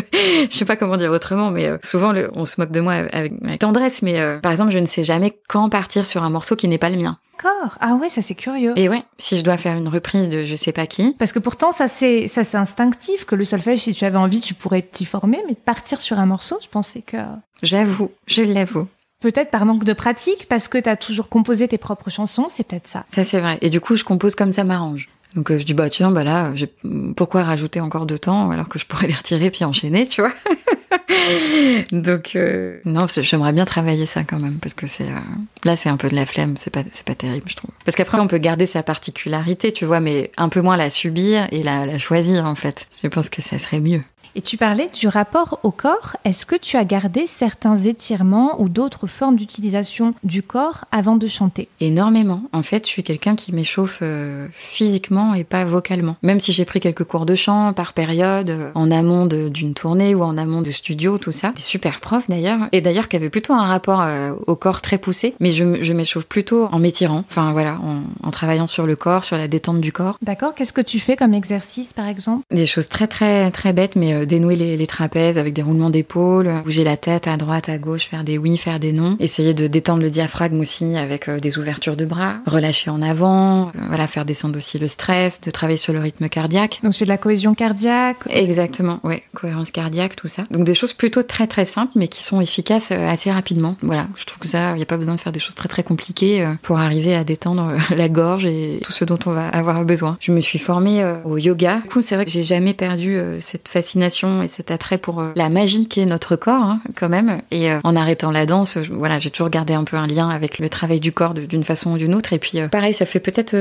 je sais pas comment dire autrement, mais souvent le, on se moque de moi avec, avec tendresse. Mais euh, par exemple, je ne sais jamais quand partir sur un morceau qui n'est pas le mien. D'accord. Ah ouais, ça c'est curieux. Et ouais, si je dois faire une reprise de je sais pas qui. Parce que pourtant ça c'est ça c'est instinctif que le solfège si tu avais envie tu pourrais t'y former, mais partir sur un morceau, je pensais que. J'avoue, je l'avoue. Peut-être par manque de pratique, parce que tu as toujours composé tes propres chansons, c'est peut-être ça. Ça c'est vrai. Et du coup, je compose comme ça m'arrange. Donc euh, je dis bah tiens bah là pourquoi rajouter encore de temps alors que je pourrais les retirer puis enchaîner tu vois? [LAUGHS] [LAUGHS] donc euh, non j'aimerais bien travailler ça quand même parce que c'est euh, là c'est un peu de la flemme c'est pas pas terrible je trouve. Parce qu'après on peut garder sa particularité tu vois mais un peu moins la subir et la, la choisir en fait. Je pense que ça serait mieux et tu parlais du rapport au corps. Est-ce que tu as gardé certains étirements ou d'autres formes d'utilisation du corps avant de chanter? Énormément. En fait, je suis quelqu'un qui m'échauffe euh, physiquement et pas vocalement. Même si j'ai pris quelques cours de chant par période, euh, en amont d'une tournée ou en amont de studio, tout ça. Des super profs d'ailleurs. Et d'ailleurs qui avaient plutôt un rapport euh, au corps très poussé. Mais je, je m'échauffe plutôt en m'étirant. Enfin voilà, en, en travaillant sur le corps, sur la détente du corps. D'accord. Qu'est-ce que tu fais comme exercice par exemple? Des choses très très très bêtes mais dénouer les, les, trapèzes avec des roulements d'épaule, bouger la tête à droite, à gauche, faire des oui, faire des non. Essayer de détendre le diaphragme aussi avec euh, des ouvertures de bras, relâcher en avant, euh, voilà, faire descendre aussi le stress, de travailler sur le rythme cardiaque. Donc c'est de la cohésion cardiaque. Exactement, ouais, cohérence cardiaque, tout ça. Donc des choses plutôt très très simples mais qui sont efficaces euh, assez rapidement. Voilà, je trouve que ça, il n'y a pas besoin de faire des choses très très compliquées pour arriver à détendre [LAUGHS] la gorge et tout ce dont on va avoir besoin. Je me suis formée au yoga. Du coup, c'est vrai que j'ai jamais perdu cette fascination et cet attrait pour euh, la magie qui est notre corps, hein, quand même. Et euh, en arrêtant la danse, voilà, j'ai toujours gardé un peu un lien avec le travail du corps d'une façon ou d'une autre. Et puis, euh, pareil, ça fait peut-être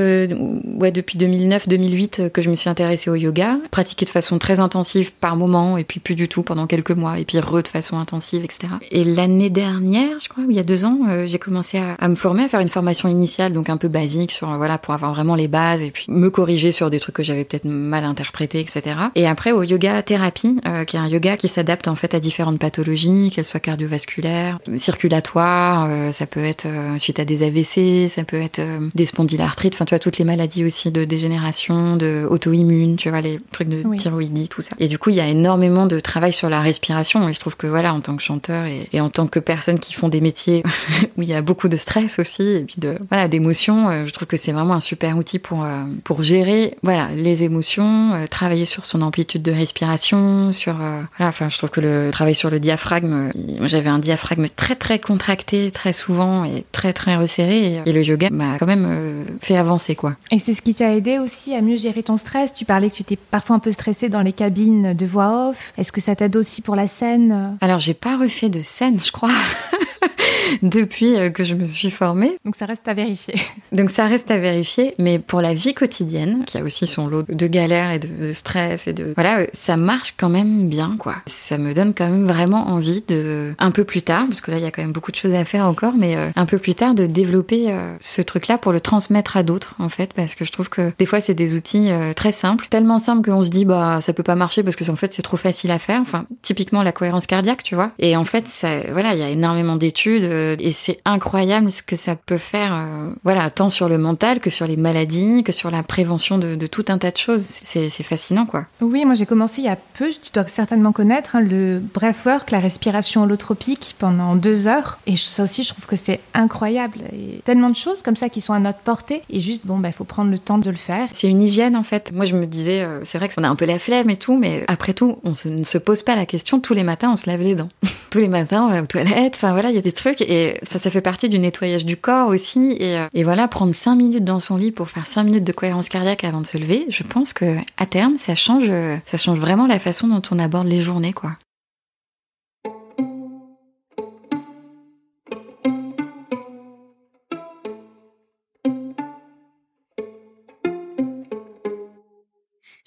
ouais depuis 2009-2008 que je me suis intéressée au yoga, pratiqué de façon très intensive par moment, et puis plus du tout pendant quelques mois, et puis re de façon intensive, etc. Et l'année dernière, je crois, il y a deux ans, j'ai commencé à, à, me former, à faire une formation initiale, donc un peu basique sur voilà pour avoir vraiment les bases et puis me corriger sur des trucs que j'avais peut-être mal interprétés, etc. Et après au yoga thérapie thérapie, euh, qui est un yoga qui s'adapte en fait à différentes pathologies, qu'elles soient cardiovasculaires, circulatoires, euh, ça peut être euh, suite à des AVC, ça peut être des spondylarthrites, enfin tu vois toutes les maladies aussi de dégénération, de auto-immune, tu vois les trucs de thyroïdie, tout ça. Et du coup il y a énormément de travail sur la respiration et je trouve que voilà en tant que chanteur et, et en tant que personne qui font des métiers [LAUGHS] où il y a beaucoup de stress aussi et puis de voilà d'émotions, je trouve que c'est vraiment un super outil pour pour gérer voilà les émotions, travailler sur son amplitude de respiration, sur euh, voilà, enfin je trouve que le travail sur le diaphragme, euh, j'avais un diaphragme très très contracté très souvent et très très resserré et, le yoga m'a quand même euh, fait avancer quoi. Et c'est ce qui t'a aidé aussi à mieux gérer ton stress? Tu parlais que tu étais parfois un peu stressé dans les cabines de voix off. Est-ce que ça t'aide aussi pour la scène? Alors j'ai pas refait de scène, je crois. [LAUGHS] [LAUGHS] depuis euh, que je me suis formée. Donc ça reste à vérifier. [LAUGHS] Donc ça reste à vérifier, mais pour la vie quotidienne, qui a aussi son lot de galères et de stress et de voilà, euh, ça marche quand même bien quoi. Ça me donne quand même vraiment envie de un peu plus tard, parce que là il y a quand même beaucoup de choses à faire encore, mais euh, un peu plus tard de développer ce truc-là pour le transmettre à d'autres en fait, parce que je trouve que des fois c'est des outils très simples, tellement simples qu'on se dit bah ça peut pas marcher parce que en fait c'est trop facile à faire. Enfin typiquement la cohérence cardiaque, tu vois. Et en fait ça, voilà, il y a énormément d'études et c'est incroyable ce que ça peut faire, euh, voilà, tant sur le mental que sur les maladies, que sur la prévention de, tout un tas de choses. C'est fascinant, quoi. Oui, moi j'ai commencé il y a peu, tu dois certainement connaître hein, le breathwork, la respiration holotropique pendant deux heures. Et ça aussi, je trouve que c'est incroyable. Et tellement de choses comme ça qui sont à notre portée. Et juste, bon, il bah, faut prendre le temps de le faire. C'est une hygiène, en fait. Moi, je me disais, euh, c'est vrai que on a un peu la flemme et tout, mais après tout, on ne se pose pas la question. Tous les matins, on se lave les dents. [LAUGHS] Tous les matins, on va aux toilettes. Enfin, voilà, il y a des trucs. Et ça, fait partie du nettoyage du corps aussi. Euh, et, voilà, prendre 5 minutes dans son lit pour faire 5 minutes de cohérence cardiaque avant de se lever, je pense que à terme, ça change, ça change vraiment la façon dont on aborde les journées, quoi.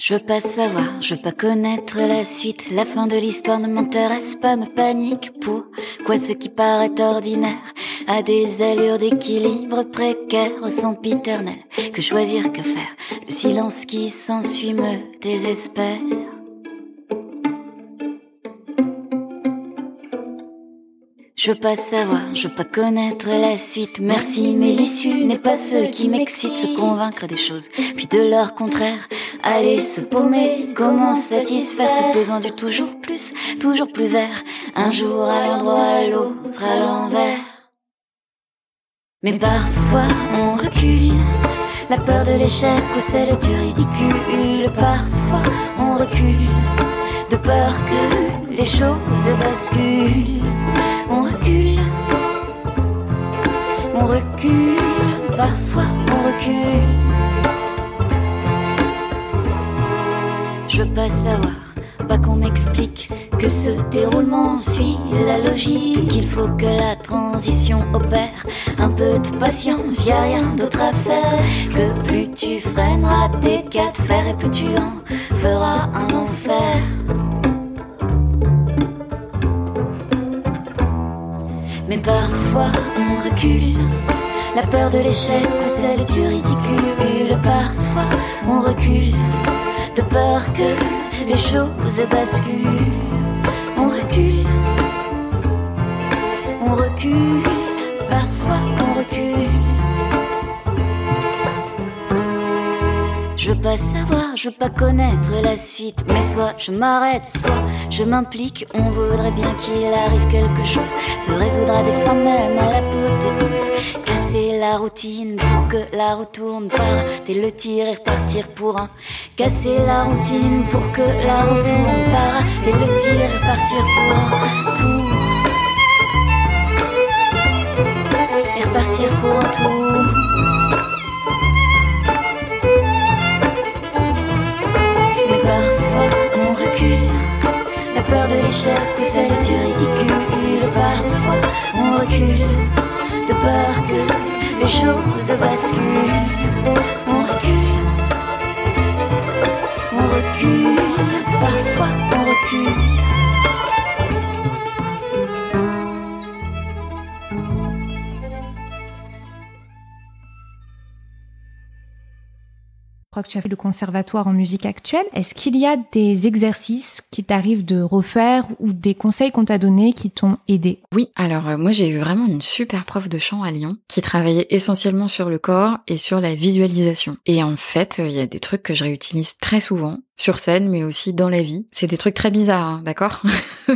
Je veux pas savoir, je veux pas connaître la suite. La fin de l'histoire ne m'intéresse pas, me panique. Pour quoi ce qui paraît ordinaire a des allures d'équilibre précaire au sempiternel. Que choisir, que faire? Le silence qui s'ensuit me désespère. Je veux pas savoir, je veux pas connaître la suite. Merci, mais l'issue n'est pas ce qui m'excite. Se convaincre des choses, puis de leur contraire. Aller se paumer, comment satisfaire ce besoin du toujours plus, toujours plus vert? Un jour à l'endroit, l'autre, à l'envers. Mais parfois on recule. La peur de l'échec ou celle du ridicule. Parfois on recule. De peur que les choses basculent. On recule, on recule, parfois on recule. Je veux pas savoir, pas qu'on m'explique que ce déroulement suit la logique, qu'il faut que la transition opère. Un peu de patience, y a rien d'autre à faire. Que plus tu freineras tes quatre fers et plus tu en feras un enfer. Mais parfois on recule. La peur de l'échec ou celle du ridicule. Parfois on recule. De peur que les choses basculent. On recule. On recule. Parfois on recule. Je veux pas savoir, je veux pas connaître la suite. Mais soit je m'arrête, soit je m'implique. On voudrait bien qu'il arrive quelque chose. Se résoudra des fois même à la peau douce. La routine pour que la roue tourne. Par le tir et repartir pour un. Casser la routine pour que la roue tourne. Par le tir et repartir pour un tour. Et repartir pour un tour. peur de l'échec ou celle du ridicule. Parfois on recule de peur que les choses basculent. Que tu as fait le conservatoire en musique actuelle. Est-ce qu'il y a des exercices qui t'arrivent de refaire ou des conseils qu'on t'a donnés qui t'ont aidé? Oui, alors euh, moi j'ai eu vraiment une super prof de chant à Lyon qui travaillait essentiellement sur le corps et sur la visualisation. Et en fait, euh, il y a des trucs que je réutilise très souvent sur scène, mais aussi dans la vie. C'est des trucs très bizarres, hein, d'accord [LAUGHS]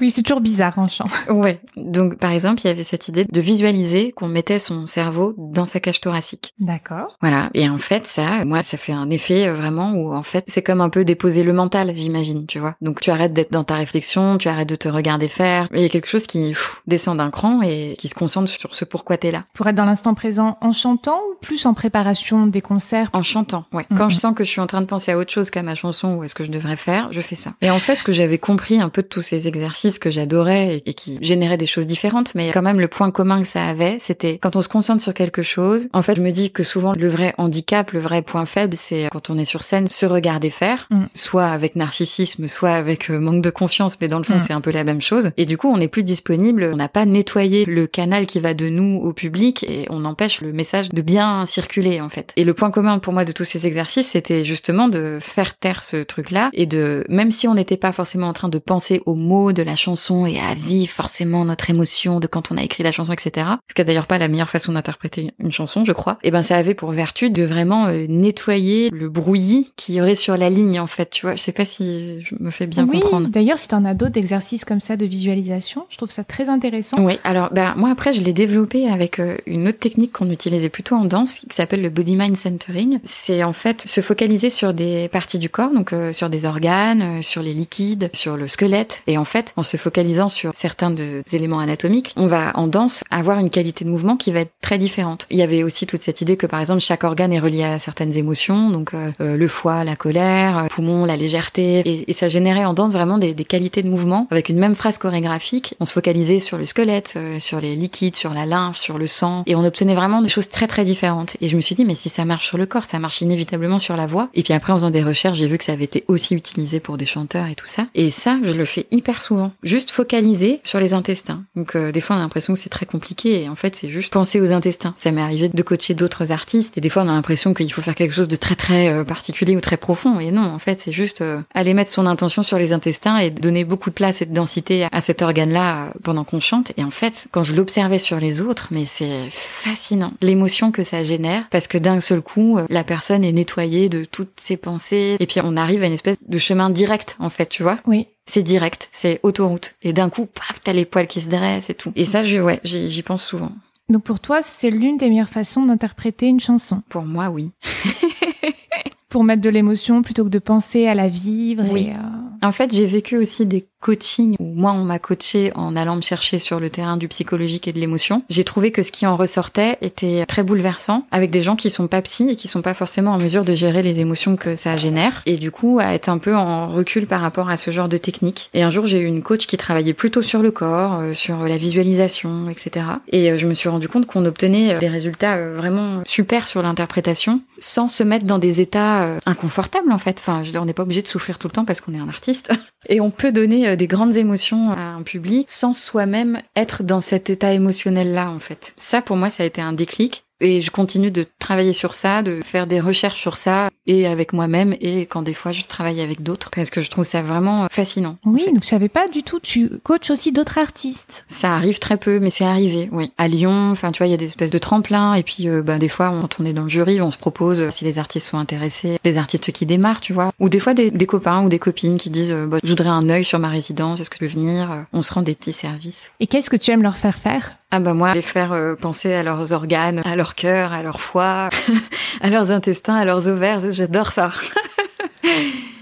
Oui, c'est toujours bizarre en chant. Ouais. Donc, par exemple, il y avait cette idée de visualiser qu'on mettait son cerveau dans sa cage thoracique. D'accord. Voilà. Et en fait, ça, moi, ça fait un effet euh, vraiment où, en fait, c'est comme un peu déposer le mental, j'imagine, tu vois. Donc, tu arrêtes d'être dans ta réflexion, tu arrêtes de te regarder faire. Il y a quelque chose qui descend d'un cran et qui se concentre sur ce pourquoi t'es là. Pour être dans l'instant présent en chantant ou plus en préparation des concerts? En chantant, ouais. Quand je sens que je suis en train de penser à autre chose qu'à ma chanson ou à ce que je devrais faire, je fais ça. Et en fait, ce que j'avais compris un peu de tous ces exercices que j'adorais et qui généraient des choses différentes, mais quand même le point commun que ça avait, c'était quand on se concentre sur quelque chose. En fait, je me dis que souvent le vrai handicap, le vrai point faible, c'est quand on est sur scène, se regarder faire, Mm. soit avec narcissisme, soit avec euh, manque de confiance, mais dans le fond, Mm. c'est un peu la même chose. Et du coup, on n'est plus disponible, on n'a pas nettoyé le canal qui va de nous au public et on empêche le message de bien circuler en fait. Et le point commun pour moi de tous ces exercices, c'était justement de faire ce truc-là et de, même si on n'était pas forcément en train de penser aux mots de la chanson et à vivre forcément notre émotion de quand on a écrit la chanson, etc. Ce qui est d'ailleurs pas la meilleure façon d'interpréter une chanson, je crois. Et ben ça avait pour vertu de vraiment euh, nettoyer le brouillis qu'il y aurait sur la ligne en fait. Tu vois, je sais pas si je me fais bien oui, comprendre. D'ailleurs, si tu en as d'autres exercices comme ça de visualisation, je trouve ça très intéressant. Oui, alors ben, moi après je l'ai développé avec euh, une autre technique qu'on utilisait plutôt en danse qui s'appelle le body mind centering. C'est en fait se focaliser sur des parties du corps, donc euh, sur des organes, euh, sur les liquides, sur le squelette. Et en fait, en se focalisant sur certains de- des éléments anatomiques, on va en danse avoir une qualité de mouvement qui va être très différente. Il y avait aussi toute cette idée que par exemple chaque organe est relié à certaines émotions, donc euh, euh, le foie, la colère, euh, poumon, la légèreté, et, ça générait en danse vraiment des, qualités de mouvement avec une même phrase chorégraphique. On se focalisait sur le squelette, sur les liquides, sur la lymphe, sur le sang, et on obtenait vraiment des choses très très différentes. Et je me suis dit mais si ça marche sur le corps, ça marche inévitablement sur la voix. Et puis après en faisant des recherches, j'ai vu que ça avait été aussi utilisé pour des chanteurs et tout ça. Et ça, je le fais hyper souvent. Juste focaliser sur les intestins. Donc euh, des fois on a l'impression que c'est très compliqué et en fait c'est juste penser aux intestins. Ça m'est arrivé de coacher d'autres artistes et des fois on a l'impression qu'il faut faire quelque chose de très très euh, particulier ou très profond et non en fait c'est juste euh, aller mettre son intention sur les intestins et donner beaucoup de place et de densité à cet organe-là pendant qu'on chante et en fait quand je l'observais sur les autres mais c'est fascinant l'émotion que ça génère parce que d'un seul coup la personne est nettoyée de toutes ses pensées et puis on arrive à une espèce de chemin direct en fait tu vois Oui. c'est direct, c'est autoroute. Et d'un coup, paf, t'as les poils qui se dressent et tout. Et ça, je, ouais, j'y pense souvent. Donc pour toi, c'est l'une des meilleures façons d'interpréter une chanson. Pour moi, oui. [LAUGHS] Pour mettre de l'émotion plutôt que de penser à la vivre. Oui. Et, euh, En fait, j'ai vécu aussi des coachings où moi, on m'a coaché en allant me chercher sur le terrain du psychologique et de l'émotion. J'ai trouvé que ce qui en ressortait était très bouleversant avec des gens qui sont pas psy et qui sont pas forcément en mesure de gérer les émotions que ça génère. Et du coup, à être un peu en recul par rapport à ce genre de technique. Et un jour, j'ai eu une coach qui travaillait plutôt sur le corps, euh, sur la visualisation, etc. Et euh, je me suis rendu compte qu'on obtenait euh, des résultats vraiment super sur l'interprétation sans se mettre dans des états inconfortables en fait. Enfin, on n'est pas obligé de souffrir tout le temps parce qu'on est un artiste. [LAUGHS] Et on peut donner euh, des grandes émotions à un public sans soi-même être dans cet état émotionnel-là, en fait. Ça, pour moi, ça a été un déclic. Et je continue de travailler sur ça, de faire des recherches sur ça, et avec moi-même, et quand des fois je travaille avec d'autres, parce que je trouve ça vraiment fascinant. en Oui, fait. donc je savais pas du tout. Tu coaches aussi d'autres artistes. Ça arrive très peu, mais c'est arrivé, oui. À Lyon, enfin, tu vois, il y a des espèces de tremplins, et puis, euh, bah, des fois, quand on est dans le jury, on se propose, si les artistes sont intéressés, des artistes qui démarrent, tu vois. Ou des fois, des, des copains ou des copines qui disent, euh, bah, je voudrais un œil sur ma résidence, est-ce que je peux venir? Euh, On se rend des petits services. Et qu'est-ce que tu aimes leur faire faire? Ah bah moi, les faire euh, penser à leurs organes, à leur cœur, à leur foie, [LAUGHS] à leurs intestins, à leurs ovaires, j'adore ça.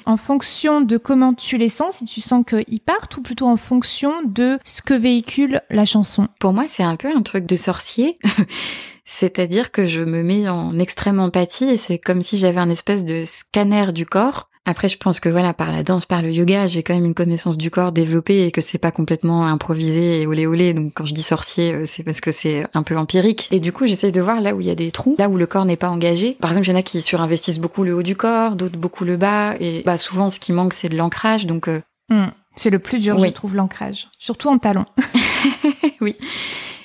En fonction de comment tu les sens, si tu sens qu'ils partent, ou plutôt en fonction de ce que véhicule la chanson? Pour moi, c'est un peu un truc de sorcier. [LAUGHS] C'est-à-dire que je me mets en extrême empathie et c'est comme si j'avais un espèce de scanner du corps. Après, je pense que voilà, par la danse, par le yoga, j'ai quand même une connaissance du corps développée et que c'est pas complètement improvisé et olé olé. Donc, quand je dis sorcier, euh, c'est parce que c'est un peu empirique. Et du coup, j'essaye de voir là où il y a des trous, là où le corps n'est pas engagé. Par exemple, il y en a qui surinvestissent beaucoup le haut du corps, d'autres beaucoup le bas. Et bah, souvent, ce qui manque, c'est de l'ancrage. Donc, euh, Hmm. C'est le plus dur, Oui. je trouve, l'ancrage. Surtout en talon. [LAUGHS] [LAUGHS] oui.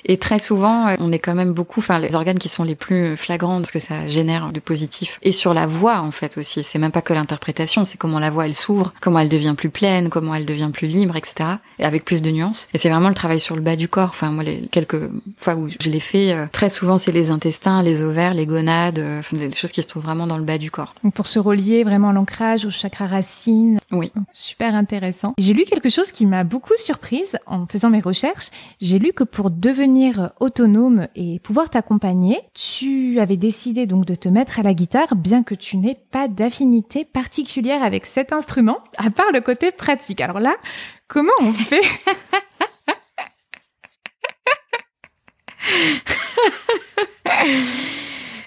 Et très souvent, euh, on est quand même beaucoup, enfin, les organes qui sont les plus flagrants de ce que ça génère de positif. Et sur la voix, en fait, aussi. C'est même pas que l'interprétation, c'est comment la voix, elle s'ouvre, comment elle devient plus pleine, comment elle devient plus libre, etc. Et avec plus de nuances. Et c'est vraiment le travail sur le bas du corps. Enfin, moi, les quelques fois où je l'ai fait, euh, très souvent, c'est les intestins, les ovaires, les gonades, euh, enfin, des choses qui se trouvent vraiment dans le bas du corps. Donc pour se relier vraiment à l'ancrage, au chakra racine. Oui. Super intéressant. J'ai lu quelque chose qui m'a beaucoup surprise en faisant mes recherches. J'ai lu que pour devenir autonome et pouvoir t'accompagner, tu avais décidé donc de te mettre à la guitare, bien que tu n'aies pas d'affinité particulière avec cet instrument, à part le côté pratique. Alors là, comment on fait [LAUGHS] [LAUGHS]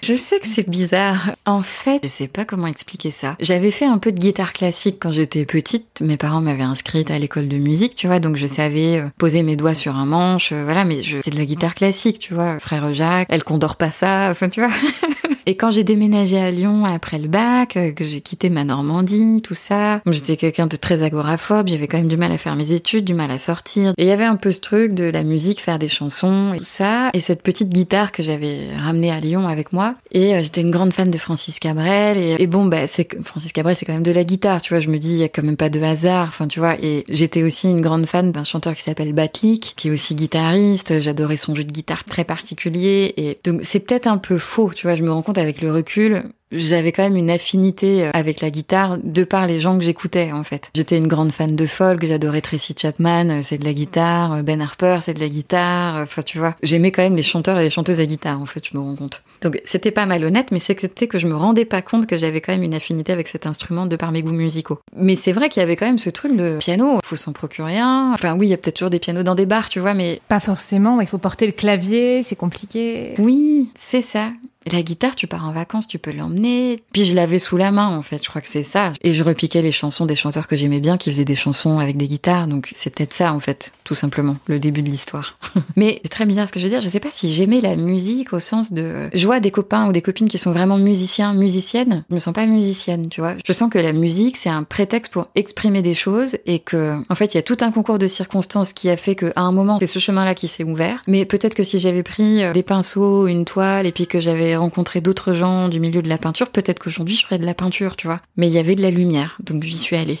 Je sais que c'est bizarre. En fait, je sais pas comment expliquer ça. J'avais fait un peu de guitare classique quand j'étais petite. Mes parents m'avaient inscrite à l'école de musique, tu vois, donc je savais euh, poser mes doigts sur un manche, euh, voilà, mais je fais de la guitare classique, tu vois. Frère Jacques, elle condore pas ça, enfin, tu vois. [LAUGHS] Et quand j'ai déménagé à Lyon après le bac, euh, que j'ai quitté ma Normandie, tout ça, j'étais quelqu'un de très agoraphobe, j'avais quand même du mal à faire mes études, du mal à sortir. Et il y avait un peu ce truc de la musique, faire des chansons et tout ça. Et cette petite guitare que j'avais ramenée à Lyon avec moi. Et euh, j'étais une grande fan de Francis Cabrel. Et, bon, bah, c'est Francis Cabrel, c'est quand même de la guitare, tu vois. Je me dis, il y a quand même pas de hasard, enfin, tu vois. Et j'étais aussi une grande fan d'un chanteur qui s'appelle Batlik, qui est aussi guitariste. J'adorais son jeu de guitare très particulier. Et donc, c'est peut-être un peu faux, tu vois. Je me rends compte avec le recul, j'avais quand même une affinité euh, avec la guitare de par les gens que j'écoutais en fait. J'étais une grande fan de folk, j'adorais Tracy Chapman, euh, c'est de la guitare, euh, Ben Harper, c'est de la guitare, enfin tu vois. J'aimais quand même les chanteurs et les chanteuses à guitare en fait, je me rends compte. Donc c'était pas malhonnête, mais c'était que je me rendais pas compte que j'avais quand même une affinité avec cet instrument de par mes goûts musicaux. Mais c'est vrai qu'il y avait quand même ce truc de piano, faut s'en procurer un. Enfin oui, il y a peut-être toujours des pianos dans des bars, tu vois, mais... Pas forcément, il faut porter le clavier, c'est compliqué. Oui, c'est ça. La guitare, tu pars en vacances, tu peux l'emmener. Puis je l'avais sous la main, en fait, je crois que c'est ça. Et je repiquais les chansons des chanteurs que j'aimais bien, qui faisaient des chansons avec des guitares. Donc c'est peut-être ça, en fait, tout simplement, le début de l'histoire. [LAUGHS] Mais c'est très bizarre ce que je veux dire. Je sais pas si j'aimais la musique au sens de... Je vois des copains ou des copines qui sont vraiment musiciens, musiciennes. Je me sens pas musicienne, tu vois. Je sens que la musique, c'est un prétexte pour exprimer des choses et que, en fait, il y a tout un concours de circonstances qui a fait qu'à un moment, c'est ce chemin-là qui s'est ouvert. Mais peut-être que si j'avais pris euh, des pinceaux, une toile, et puis que j'avais rencontré d'autres gens du milieu de la peinture, peut-être qu'aujourd'hui je ferais de la peinture, tu vois. Mais il y avait de la lumière, donc j'y suis allée.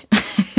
[LAUGHS]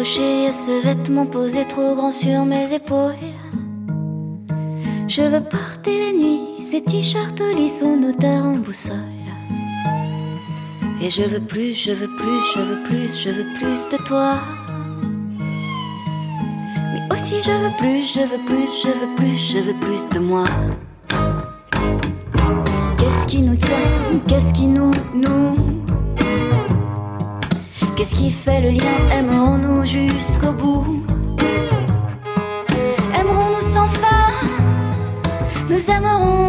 suis accrochée à ce vêtement posé trop grand sur mes épaules Je veux porter la nuit ces t-shirts lisses aux notaires en boussole et je veux plus, je veux plus, je veux plus, je veux plus de toi. Mais aussi je veux plus, je veux plus, je veux plus, je veux plus de moi. Qu'est-ce qui nous tient Qu'est-ce qui nous nous Qu'est-ce qui fait le lien? Aimerons-nous jusqu'au bout? Aimerons-nous sans fin? Nous aimerons-nous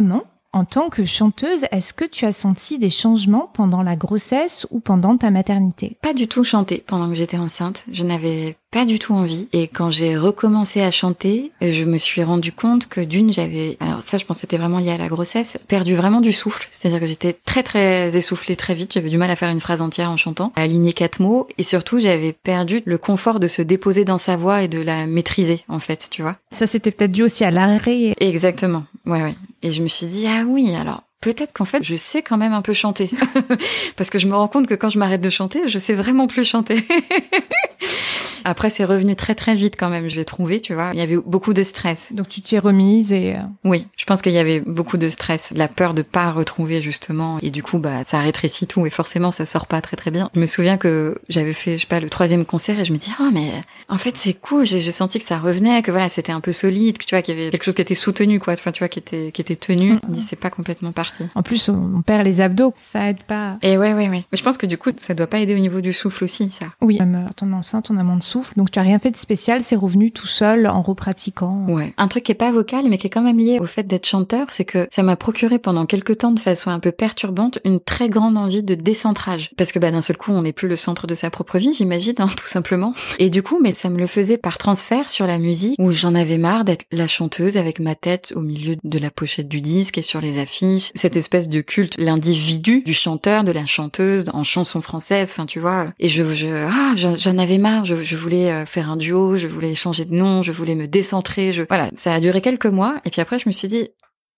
maman en tant que chanteuse, est-ce que tu as senti des changements pendant la grossesse ou pendant ta maternité? Pas du tout chanter pendant que j'étais enceinte. Je n'avais pas du tout envie. Et quand j'ai recommencé à chanter, je me suis rendu compte que d'une, j'avais, alors ça, je pense que c'était vraiment lié à la grossesse, perdu vraiment du souffle. C'est-à-dire que j'étais très très essoufflée très vite. J'avais du mal à faire une phrase entière en chantant, à aligner quatre mots. Et surtout, j'avais perdu le confort de se déposer dans sa voix et de la maîtriser, en fait, tu vois. Ça, c'était peut-être dû aussi à l'arrêt. Exactement. Ouais, ouais. Et je me suis dit, ah oui, alors peut-être qu'en fait, je sais quand même un peu chanter. [LAUGHS] Parce que je me rends compte que quand je m'arrête de chanter, je sais vraiment plus chanter. [LAUGHS] Après, c'est revenu très très vite quand même, je l'ai trouvé, tu vois. Il y avait beaucoup de stress. Donc tu t'y es remise et... Euh, oui, je pense qu'il y avait beaucoup de stress, la peur de pas retrouver justement. Et du coup, bah, ça rétrécit tout et forcément, ça sort pas très très bien. Je me souviens que j'avais fait, je sais pas, le troisième concert et je me dis, oh mais en fait c'est cool, j'ai senti que ça revenait, que voilà, c'était un peu solide, que tu vois, qu'il y avait quelque chose qui était soutenu, quoi, enfin, tu vois, qui était, qui était tenu. Mm. dis, c'est pas complètement parti. En plus, on perd les abdos, ça aide pas. Et ouais, ouais, ouais. Mais je pense que du coup, ça doit pas aider au niveau du souffle aussi, ça. Oui, même euh, ton enceinte, on a moins de donc tu as rien fait spécial, c'est revenu tout seul en repratiquant. Ouais. Un truc qui est pas vocal, mais qui est quand même lié au fait d'être chanteur, c'est que ça m'a procuré pendant quelques temps de façon un peu perturbante une très grande envie de décentrage. Parce que bah, d'un seul coup, on n'est plus le centre de sa propre vie, j'imagine, hein, [LAUGHS] tout simplement. Et du coup, mais ça me le faisait par transfert sur la musique, où j'en avais marre d'être la chanteuse avec ma tête au milieu de la pochette du disque et sur les affiches. Cette espèce de culte, l'individu du chanteur, de la chanteuse en chanson française, enfin tu vois. Et je, je ah, j'en avais marre. Je, je voulais euh, faire un duo, je voulais changer de nom, je voulais me décentrer. Je... Voilà, ça a duré quelques mois. Et puis après, je me suis dit,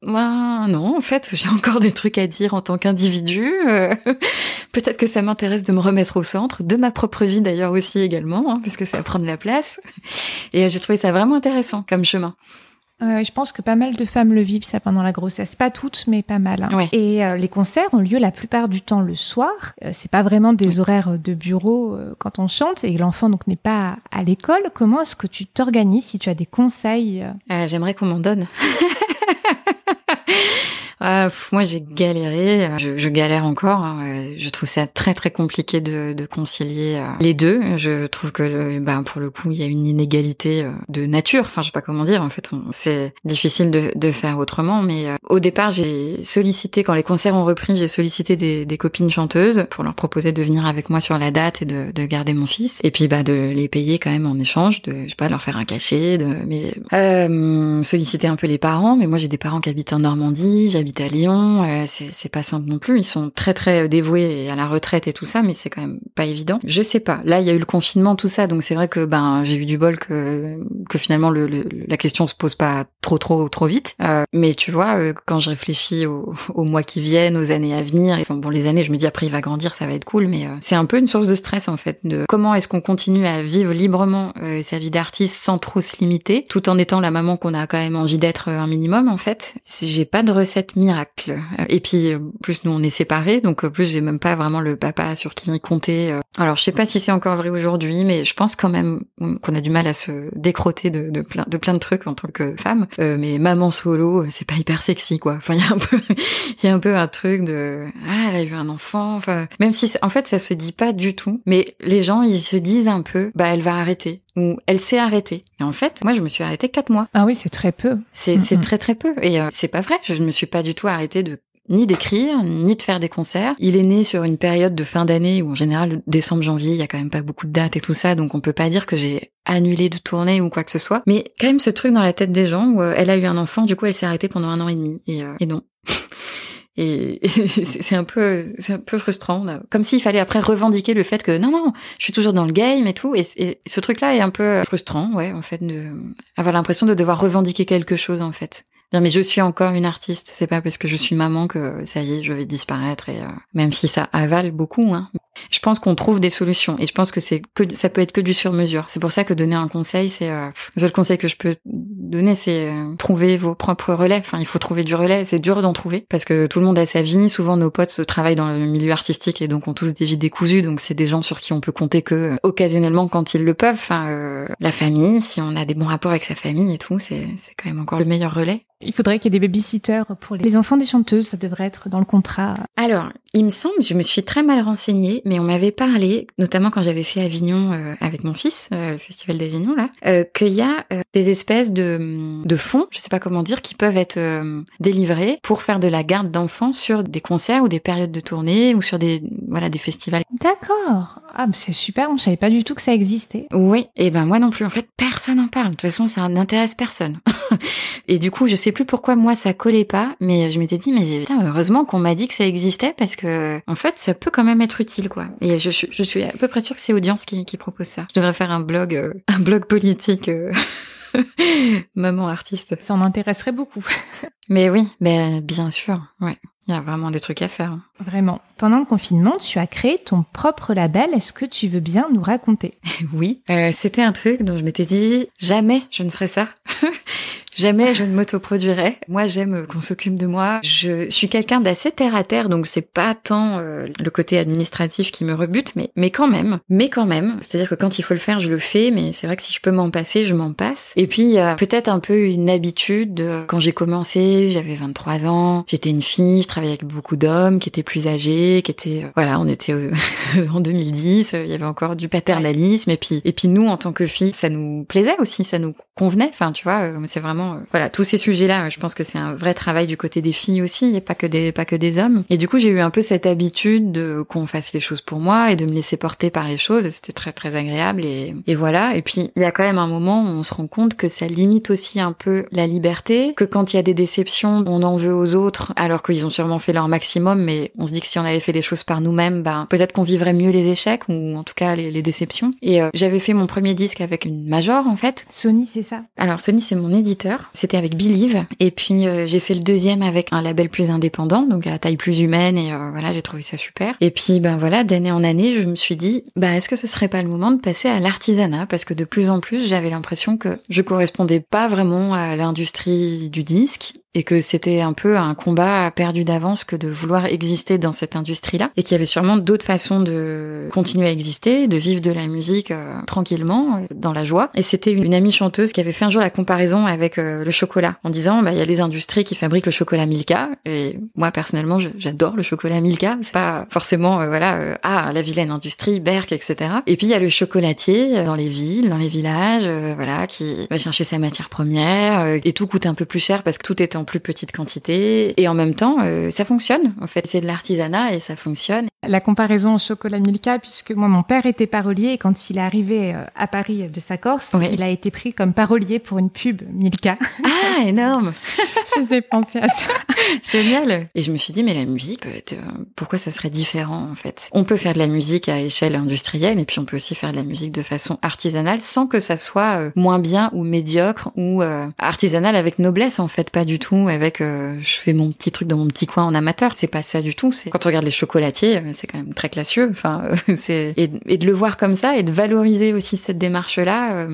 moi, non, en fait, j'ai encore des trucs à dire en tant qu'individu. Euh, [LAUGHS] peut-être que ça m'intéresse de me remettre au centre, de ma propre vie d'ailleurs aussi également, hein, parce que ça va prendre la place. Et j'ai trouvé ça vraiment intéressant comme chemin je pense que pas mal de femmes le vivent ça pendant la grossesse, pas toutes mais pas mal. Hein. Et euh, les concerts ont lieu la plupart du temps le soir. Euh, c'est pas vraiment des horaires de bureau euh, quand on chante et l'enfant donc n'est pas à l'école. Comment est-ce que tu t'organises si tu as des conseils J'aimerais qu'on m'en donne. [LAUGHS] Ah, moi, j'ai galéré. Je, je, galère encore. Hein. Je trouve ça très très compliqué de, de concilier euh, les deux. Je trouve que, ben, pour le coup, il y a une inégalité euh, de nature. Enfin, je sais pas comment dire. En fait, c'est difficile de, de, faire autrement. Mais euh, au départ, j'ai sollicité quand les concerts ont repris, j'ai sollicité des, des, copines chanteuses pour leur proposer de venir avec moi sur la date et de, de, garder mon fils. Et puis, bah, de les payer quand même en échange, de, je sais pas, leur faire un cachet, de, mais euh, solliciter un peu les parents. Mais moi, j'ai des parents qui habitent en Normandie. Lyon, euh, c'est pas simple non plus. Ils sont très très dévoués à la retraite et tout ça, mais c'est quand même pas évident. Je sais pas. Là, il y a eu le confinement, tout ça, donc c'est vrai que ben j'ai eu du bol que que finalement le, la question se pose pas trop trop trop vite. Euh, mais tu vois, euh, quand je réfléchis aux, mois qui viennent, aux années à venir, bon les années, je me dis après il va grandir, ça va être cool, mais c'est un peu une source de stress en fait. De comment est-ce qu'on continue à vivre librement sa vie d'artiste sans trop se limiter, tout en étant la maman qu'on a quand même envie d'être un minimum en fait. J'ai pas de recette miracle. Et puis, plus nous on est séparés, donc plus j'ai même pas vraiment le papa sur qui compter. Alors, je sais pas si c'est encore vrai aujourd'hui, mais je pense quand même qu'on a du mal à se décroter de, de, plein, de plein de trucs en tant que femme. Euh, mais maman solo, c'est pas hyper sexy, quoi. Enfin, il y a un peu, [LAUGHS] il y a un peu un truc de ah, elle a eu un enfant. Enfin, même si en fait ça se dit pas du tout, mais les gens ils se disent un peu, bah elle va arrêter ou elle s'est arrêtée. Et en fait, moi, je me suis arrêtée quatre mois. Ah oui, c'est très peu. C'est très très peu. Et euh, c'est pas vrai. Je ne me suis pas du tout arrêtée de ni d'écrire, ni de faire des concerts. Il est né sur une période de fin d'année où en général décembre-janvier, il y a quand même pas beaucoup de dates et tout ça, donc on peut pas dire que j'ai annulé de tournée ou quoi que ce soit. Mais quand même ce truc dans la tête des gens où euh, elle a eu un enfant, du coup elle s'est arrêtée pendant un an et demi. Et, euh, et non. Et, [LAUGHS] c'est un peu, c'est un peu frustrant. Comme s'il fallait après revendiquer le fait que non, non, je suis toujours dans le game et tout. Et, ce truc-là est un peu frustrant, ouais, en fait, de avoir l'impression de devoir revendiquer quelque chose, en fait. mais je suis encore une artiste. C'est pas parce que je suis maman que ça y est, je vais disparaître. Et euh, même si ça avale beaucoup, hein. Je pense qu'on trouve des solutions. Et je pense que c'est que ça peut être que du sur mesure. C'est pour ça que donner un conseil, c'est euh, le seul conseil que je peux donner, c'est euh, trouver vos propres relais. Enfin, il faut trouver du relais. C'est dur d'en trouver parce que tout le monde a sa vie. Souvent, nos potes se travaillent dans le milieu artistique et donc ont tous des vies décousues. Donc, c'est des gens sur qui on peut compter que euh, occasionnellement quand ils le peuvent. Enfin, euh, la famille, si on a des bons rapports avec sa famille et tout, c'est c'est quand même encore le meilleur relais. Il faudrait qu'il y ait des babysitters pour les enfants des chanteuses. Ça devrait être dans le contrat. Alors, Il me semble, je me suis très mal renseignée, mais on m'avait parlé, notamment quand j'avais fait Avignon euh, avec mon fils, euh, le festival d'Avignon là, euh, qu'il y a des espèces de, de fonds, je sais pas comment dire, qui peuvent être délivrés pour faire de la garde d'enfants sur des concerts ou des périodes de tournée ou sur des voilà des festivals. D'accord. Ah, c'est super. On savait pas du tout que ça existait. Oui. Et ben moi non plus. En fait, personne n'en parle. De toute façon, ça n'intéresse personne. [LAUGHS] [LAUGHS] et du coup, je sais plus pourquoi moi ça collait pas, mais je m'étais dit mais putain, heureusement qu'on m'a dit que ça existait parce que en fait, ça peut quand même être utile quoi. Et je, je suis à peu près sûre que c'est Audience qui, qui propose ça. Je devrais faire un blog, euh, un blog politique. Euh, [LAUGHS] maman artiste. Ça en intéresserait beaucoup. [LAUGHS] Mais oui, ben bien sûr, ouais. Il y a vraiment des trucs à faire. Vraiment. Pendant le confinement, tu as créé ton propre label. Est-ce que tu veux bien nous raconter? Oui, euh, c'était un truc dont je m'étais dit jamais je ne ferai ça. Jamais je ne m'autoproduirai. Moi, j'aime qu'on s'occupe de moi. Je suis quelqu'un d'assez terre à terre, donc c'est pas tant euh, le côté administratif qui me rebute, mais mais quand même, mais quand même. C'est-à-dire que quand il faut le faire, je le fais, mais c'est vrai que si je peux m'en passer, je m'en passe. Et puis peut-être un peu une habitude. quand j'ai commencé, j'avais 23 ans, j'étais une fille, je travaillais avec beaucoup d'hommes qui étaient plus âgés, qui étaient euh, voilà, on était euh, [LAUGHS] en 2010, il y avait encore du paternalisme, et puis et puis nous en tant que filles, ça nous plaisait aussi, ça nous convenait. Enfin, tu vois, c'est vraiment euh, voilà tous ces sujets-là. Je pense que c'est un vrai travail du côté des filles aussi, et pas que des pas que des hommes. Et du coup, j'ai eu un peu cette habitude de qu'on fasse les choses pour moi et de me laisser porter par les choses. Et c'était très très agréable. Et, et voilà. Et puis il y a quand même un moment où on se rend compte que ça limite aussi un peu la liberté, que quand il y a des déceptions, on en veut aux autres, alors qu'ils ont sûrement fait leur maximum. Mais on se dit que si on avait fait les choses par nous-mêmes, ben peut-être qu'on vivrait mieux les échecs ou en tout cas les, les déceptions. Et euh, j'avais fait mon premier disque avec une major en fait. Sony, c'est ça? Alors Sony, c'est mon éditeur. C'était avec Believe. Et puis euh, j'ai fait le deuxième avec un label plus indépendant, donc à taille plus humaine. Et euh, voilà, j'ai trouvé ça super. Et puis ben voilà, d'année en année, je me suis dit, bah est-ce que ce serait pas le moment de passer à l'artisanat? Parce que de plus en plus, j'avais l'impression que je correspondais pas vraiment à l'industrie du disque et que c'était un peu un combat perdu d'avance que de vouloir exister dans cette industrie-là et qu'il y avait sûrement d'autres façons de continuer à exister, de vivre de la musique euh, tranquillement, euh, dans la joie. Et c'était une, amie chanteuse qui avait fait un jour la comparaison avec euh, le chocolat en disant bah il y a les industries qui fabriquent le chocolat Milka et moi personnellement j'adore le chocolat Milka, c'est pas forcément voilà ah la vilaine industrie Berck etc. Et puis il y a le chocolatier dans les villes, dans les villages, voilà qui va chercher sa matière première et tout coûte un peu plus cher parce que tout est en plus petite quantité. Et en même temps, euh, ça fonctionne. En fait, c'est de l'artisanat et ça fonctionne. La comparaison au chocolat Milka, puisque moi, mon père était parolier et quand il est arrivé euh, à Paris de sa Corse, il a été pris comme parolier pour une pub Milka. Ah, énorme [LAUGHS] Je vous ai pensé à ça. Génial Et je me suis dit, mais la musique, euh, pourquoi ça serait différent, en fait? On peut faire de la musique à échelle industrielle et puis on peut aussi faire de la musique de façon artisanale sans que ça soit moins bien ou médiocre ou artisanale avec noblesse, en fait, pas du tout avec euh, je fais mon petit truc dans mon petit coin en amateur. C'est pas ça du tout. Quand on regarde les chocolatiers, euh, c'est quand même très classieux. Euh, [LAUGHS] et, de le voir comme ça et de valoriser aussi cette démarche là.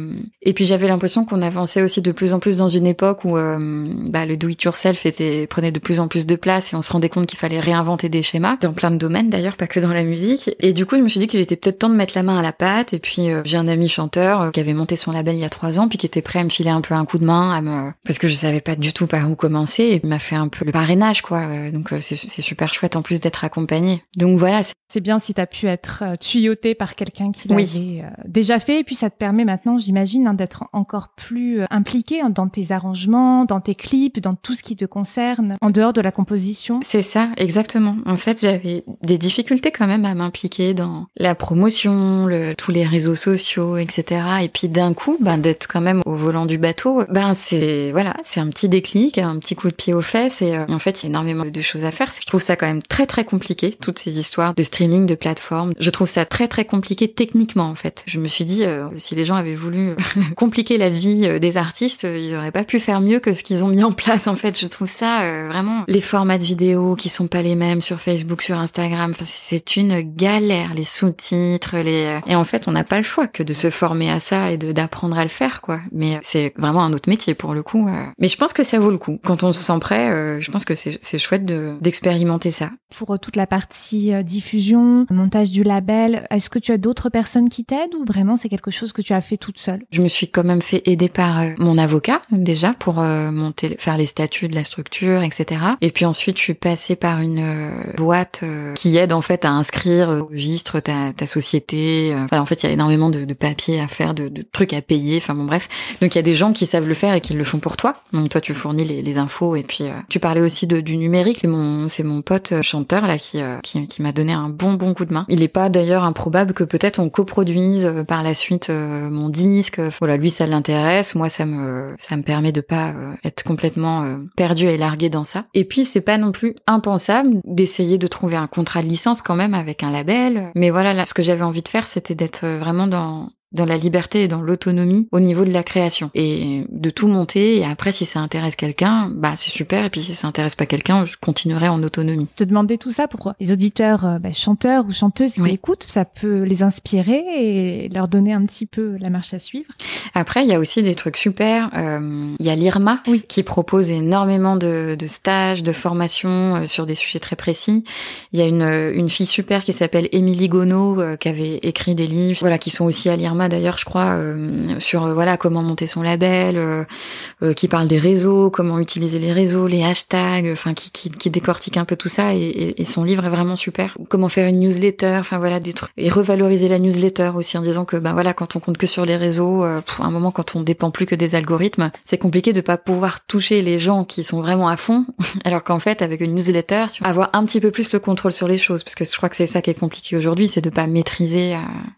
et puis j'avais l'impression qu'on avançait aussi de plus en plus dans une époque où bah, le do it yourself était prenait de plus en plus de place et on se rendait compte qu'il fallait réinventer des schémas dans plein de domaines d'ailleurs, pas que dans la musique. Et du coup, je me suis dit que j'étais peut-être temps de mettre la main à la pâte. Et puis j'ai un ami chanteur qui avait monté son label il y a trois ans, puis qui était prêt à me filer un peu un coup de main, à me... parce que je savais pas du tout par où et m'a fait un peu le parrainage, quoi. Euh, donc euh, c'est super chouette en plus d'être accompagné. Donc voilà. C'est bien si tu as pu être euh, tuyauté par quelqu'un qui l'avait déjà fait. Et puis ça te permet maintenant, j'imagine, hein, d'être encore plus impliqué dans tes arrangements, dans tes clips, dans tout ce qui te concerne, en dehors de la composition. C'est ça, exactement. En fait, j'avais des difficultés quand même à m'impliquer dans la promotion, le, tous les réseaux sociaux, etc. Et puis d'un coup, ben, d'être quand même au volant du bateau, ben c'est voilà, c'est un petit déclic, un petit coup de pied aux fesses et, euh, en fait il y a énormément de choses à faire. Je trouve ça quand même très très compliqué toutes ces histoires de streaming, de plateformes. Je trouve ça très très compliqué techniquement en fait. Je me suis dit euh, si les gens avaient voulu [LAUGHS] compliquer la vie euh, des artistes, ils auraient pas pu faire mieux que ce qu'ils ont mis en place en fait. Je trouve ça vraiment les formats de vidéos qui sont pas les mêmes sur Facebook, sur Instagram, c'est une galère les sous-titres, les et en fait on n'a pas le choix que de se former à ça et d'apprendre à le faire quoi. Mais c'est vraiment un autre métier pour le coup. Mais je pense que ça vaut le coup quand on se sent prêt, euh, je pense que c'est chouette d'expérimenter ça. Pour euh, toute la partie euh, diffusion, montage du label. Est-ce que tu as d'autres personnes qui t'aident ou vraiment c'est quelque chose que tu as fait toute seule? Je me suis quand même fait aider par euh, mon avocat déjà pour euh, monter, faire les statuts de la structure, etc. Et puis ensuite, je suis passée par une euh, boîte qui aide en fait à inscrire au registre ta, ta société. Enfin, en fait, il y a énormément de, de papiers à faire, de, de, trucs à payer. Enfin bon, bref. Donc il y a des gens qui savent le faire et qui le font pour toi. Donc toi, tu fournis les, infos et puis tu parlais aussi de, du numérique. C'est mon, c'est mon pote chanteur là qui, qui, qui m'a donné un bon bon coup de main. Il n'est pas d'ailleurs improbable que peut-être on coproduise par la suite mon disque. Voilà, lui ça l'intéresse, moi ça me ça me permet de pas euh, être complètement euh, perdu et largué dans ça. Et puis c'est pas non plus impensable d'essayer de trouver un contrat de licence quand même avec un label. Mais voilà, là, ce que j'avais envie de faire, c'était d'être vraiment dans dans la liberté et dans l'autonomie au niveau de la création et de tout monter et après si ça intéresse quelqu'un bah c'est super et puis si ça intéresse pas quelqu'un je continuerai en autonomie. Te demander tout ça pour les auditeurs euh, bah, chanteurs ou chanteuses qui écoutent ça peut les inspirer et leur donner un petit peu la marche à suivre? Après il y a aussi des trucs super euh, il y a l'IRMA oui. qui propose énormément de, de stages de formations euh, sur des sujets très précis. Il y a une, une fille super qui s'appelle Émilie Gonneau qui avait écrit des livres voilà qui sont aussi à l'IRMA d'ailleurs, je crois, euh, sur euh, voilà comment monter son label, euh, qui parle des réseaux, comment utiliser les réseaux, les hashtags, enfin qui, qui, qui, décortique un peu tout ça. Et, et, son livre est vraiment super. Comment faire une newsletter, enfin voilà des trucs et revaloriser la newsletter aussi en disant que ben voilà quand on compte que sur les réseaux, à un moment quand on dépend plus que des algorithmes, c'est compliqué de pas pouvoir toucher les gens qui sont vraiment à fond, [LAUGHS] alors qu'en fait avec une newsletter, avoir un petit peu plus le contrôle sur les choses, parce que je crois que c'est ça qui est compliqué aujourd'hui, c'est de pas maîtriser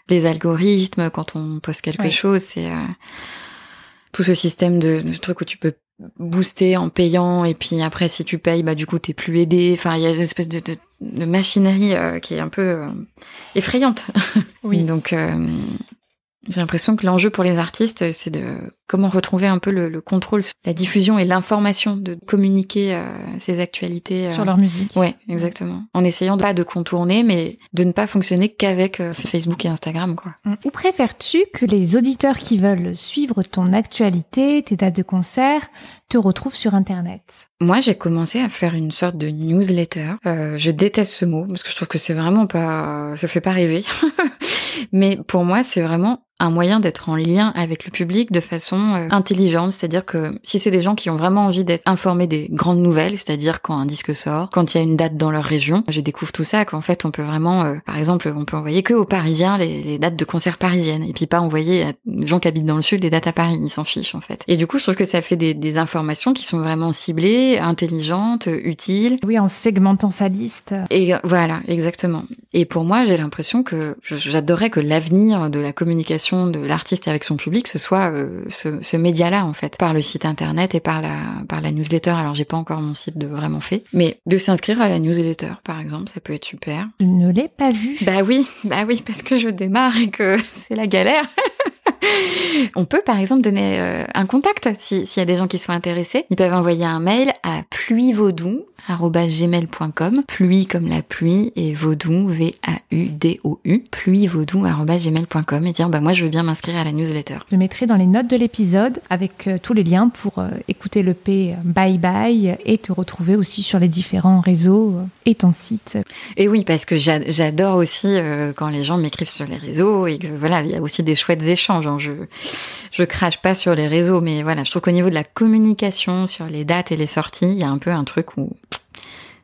les algorithmes quand on poste quelque chose, c'est euh, tout ce système de, de trucs où tu peux booster en payant et puis après si tu payes bah du coup t'es plus aidé. Enfin il y a une espèce de, de, de machinerie euh, qui est un peu euh, effrayante. Oui. [LAUGHS] Donc j'ai l'impression que l'enjeu pour les artistes, c'est de comment retrouver un peu le, contrôle sur la diffusion et l'information, de communiquer euh, ces actualités euh, sur leur musique. Ouais, exactement. En essayant de pas de contourner, mais de ne pas fonctionner qu'avec euh, Facebook et Instagram, quoi. Hum. Où préfères-tu que les auditeurs qui veulent suivre ton actualité, tes dates de concert, te retrouvent sur Internet? Moi, j'ai commencé à faire une sorte de newsletter. je déteste ce mot parce que je trouve que c'est vraiment pas, ça fait pas rêver. [LAUGHS] Mais pour moi, c'est vraiment un moyen d'être en lien avec le public de façon euh, intelligente, c'est-à-dire que si c'est des gens qui ont vraiment envie d'être informés des grandes nouvelles, c'est-à-dire quand un disque sort, quand il y a une date dans leur région, je découvre tout ça qu'en fait on peut vraiment, euh, par exemple, on peut envoyer que aux Parisiens les, dates de concerts parisiennes et puis pas envoyer à des gens qui habitent dans le sud les dates à Paris, ils s'en fichent en fait. Et du coup, je trouve que ça fait des, des informations qui sont vraiment ciblées, intelligentes, utiles. Oui, en segmentant sa liste. Et voilà, exactement. Et pour moi, j'ai l'impression que j'adorerais que l'avenir de la communication de l'artiste avec son public, ce soit euh, ce, ce média-là en fait, par le site internet et par la par la newsletter. Alors j'ai pas encore mon site de vraiment fait, mais de s'inscrire à la newsletter par exemple, ça peut être super. Je ne l'ai pas vu. Bah oui, bah oui, parce que je démarre et que [LAUGHS] c'est la galère. [LAUGHS] On peut par exemple donner euh, un contact s'il y a des gens qui sont intéressés. Ils peuvent envoyer un mail à pluievaudou@gmail.com. Pluie comme la pluie et vaudou V A U D O U. pluievaudou@gmail.com et dire bah moi je veux bien m'inscrire à la newsletter. Je mettrai dans les notes de l'épisode avec euh, tous les liens pour euh, écouter le P Bye Bye et te retrouver aussi sur les différents réseaux et ton site. Et oui parce que j'adore aussi quand les gens m'écrivent sur les réseaux et que voilà il y a aussi des chouettes échanges je, je crache pas sur les réseaux, mais voilà, je trouve qu'au niveau de la communication sur les dates et les sorties, il y a un peu un truc où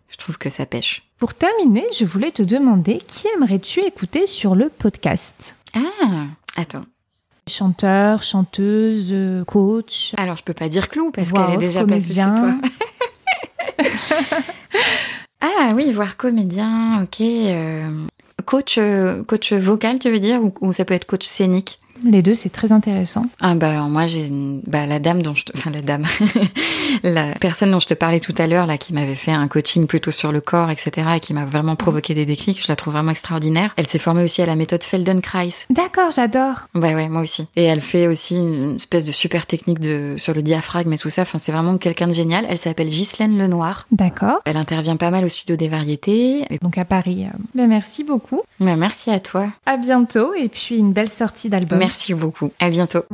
je trouve que ça pêche. Pour terminer, je voulais te demander qui aimerais-tu écouter sur le podcast? Ah, attends. Chanteur, chanteuse, coach? Alors je peux pas dire Clou parce qu'elle est déjà passée chez toi. [LAUGHS] [LAUGHS] ah oui, voir comédien, ok. Euh, coach, euh, coach vocal, tu veux dire, ou ça peut être coach scénique? Les deux, c'est très intéressant. Ah bah alors moi j'ai bah la dame dont je te... enfin la dame [LAUGHS] la personne dont je te parlais tout à l'heure là qui m'avait fait un coaching plutôt sur le corps etc et qui m'a vraiment provoqué des déclics, je la trouve vraiment extraordinaire. Elle s'est formée aussi à la méthode Feldenkrais. D'accord, j'adore. Ouais ouais moi aussi. Et elle fait aussi une espèce de super technique de sur le diaphragme et tout ça. Enfin c'est vraiment quelqu'un de génial. Elle s'appelle Ghislaine Lenoir. D'accord. Elle intervient pas mal au studio des variétés. Donc à Paris. Ben, merci beaucoup. Ben, merci à toi. À bientôt et puis une belle sortie d'album. Merci beaucoup. À bientôt.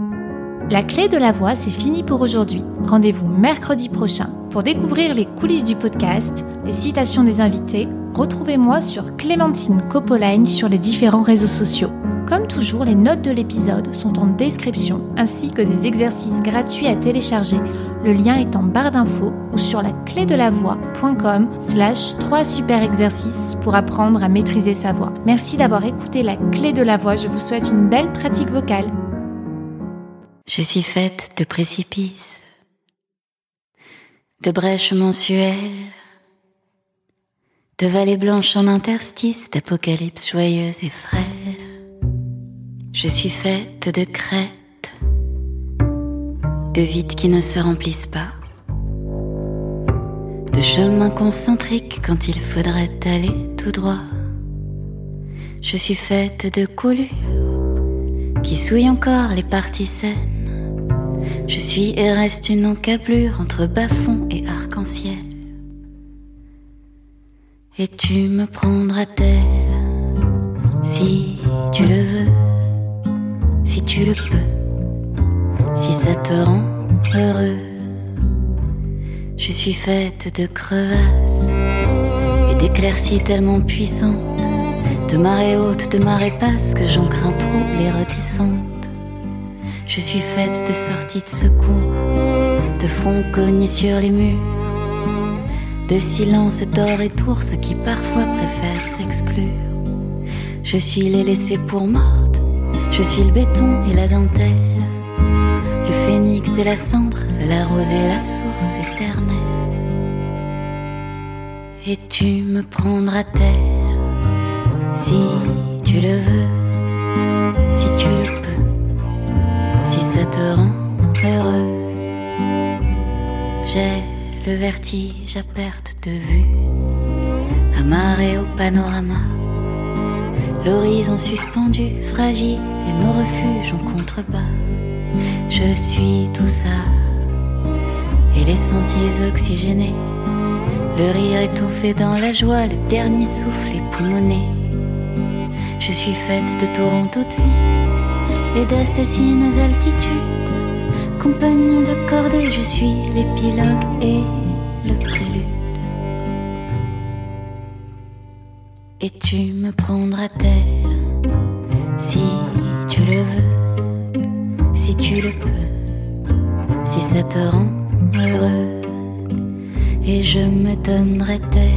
La clé de la voix, c'est fini pour aujourd'hui. Rendez-vous mercredi prochain pour découvrir les coulisses du podcast, les citations des invités Retrouvez-moi sur Clémentine Copoline sur les différents réseaux sociaux. Comme toujours, les notes de l'épisode sont en description ainsi que des exercices gratuits à télécharger. Le lien est en barre d'infos ou sur la clé de la voix.com slash 3 super exercices pour apprendre à maîtriser sa voix. Merci d'avoir écouté la clé de la voix. Je vous souhaite une belle pratique vocale. Je suis faite de précipices, de brèches mensuelles, de vallées blanches en interstices, d'apocalypse joyeuses et frêles. Je suis faite de crêtes, de vides qui ne se remplissent pas, de chemins concentriques quand il faudrait aller tout droit. Je suis faite de coulures qui souillent encore les parties saines. Je suis et reste une encablure entre bas-fond et arc-en-ciel. Et tu me prendras terre si tu le veux si tu le peux, si ça te rend heureux. Je suis faite de crevasses et d'éclaircies tellement puissantes, de marées hautes, de marées basses que j'en crains trop les redescentes. Je suis faite de sorties de secours, de fronts cognés sur les murs, de silences d'or et d'ours qui parfois préfèrent s'exclure. Je suis les laissés pour mortes je suis le béton et la dentelle, le phénix et la cendre, la rose et la source éternelle. Et tu me prendras terre si tu le veux, te rend heureux. J'ai le vertige à perte de vue, amarré au panorama l'horizon suspendu, fragile, et nos refuges en contrebas. Je suis tout ça, et les sentiers oxygénés, le rire étouffé dans la joie, le dernier souffle époumoné. Je suis faite de torrents de vie et d'assassines altitudes, compagnon de cordée, je suis l'épilogue et le prélude. et tu me prendras tel si tu le veux, si tu le peux, si ça te rend heureux, et je me donnerai tel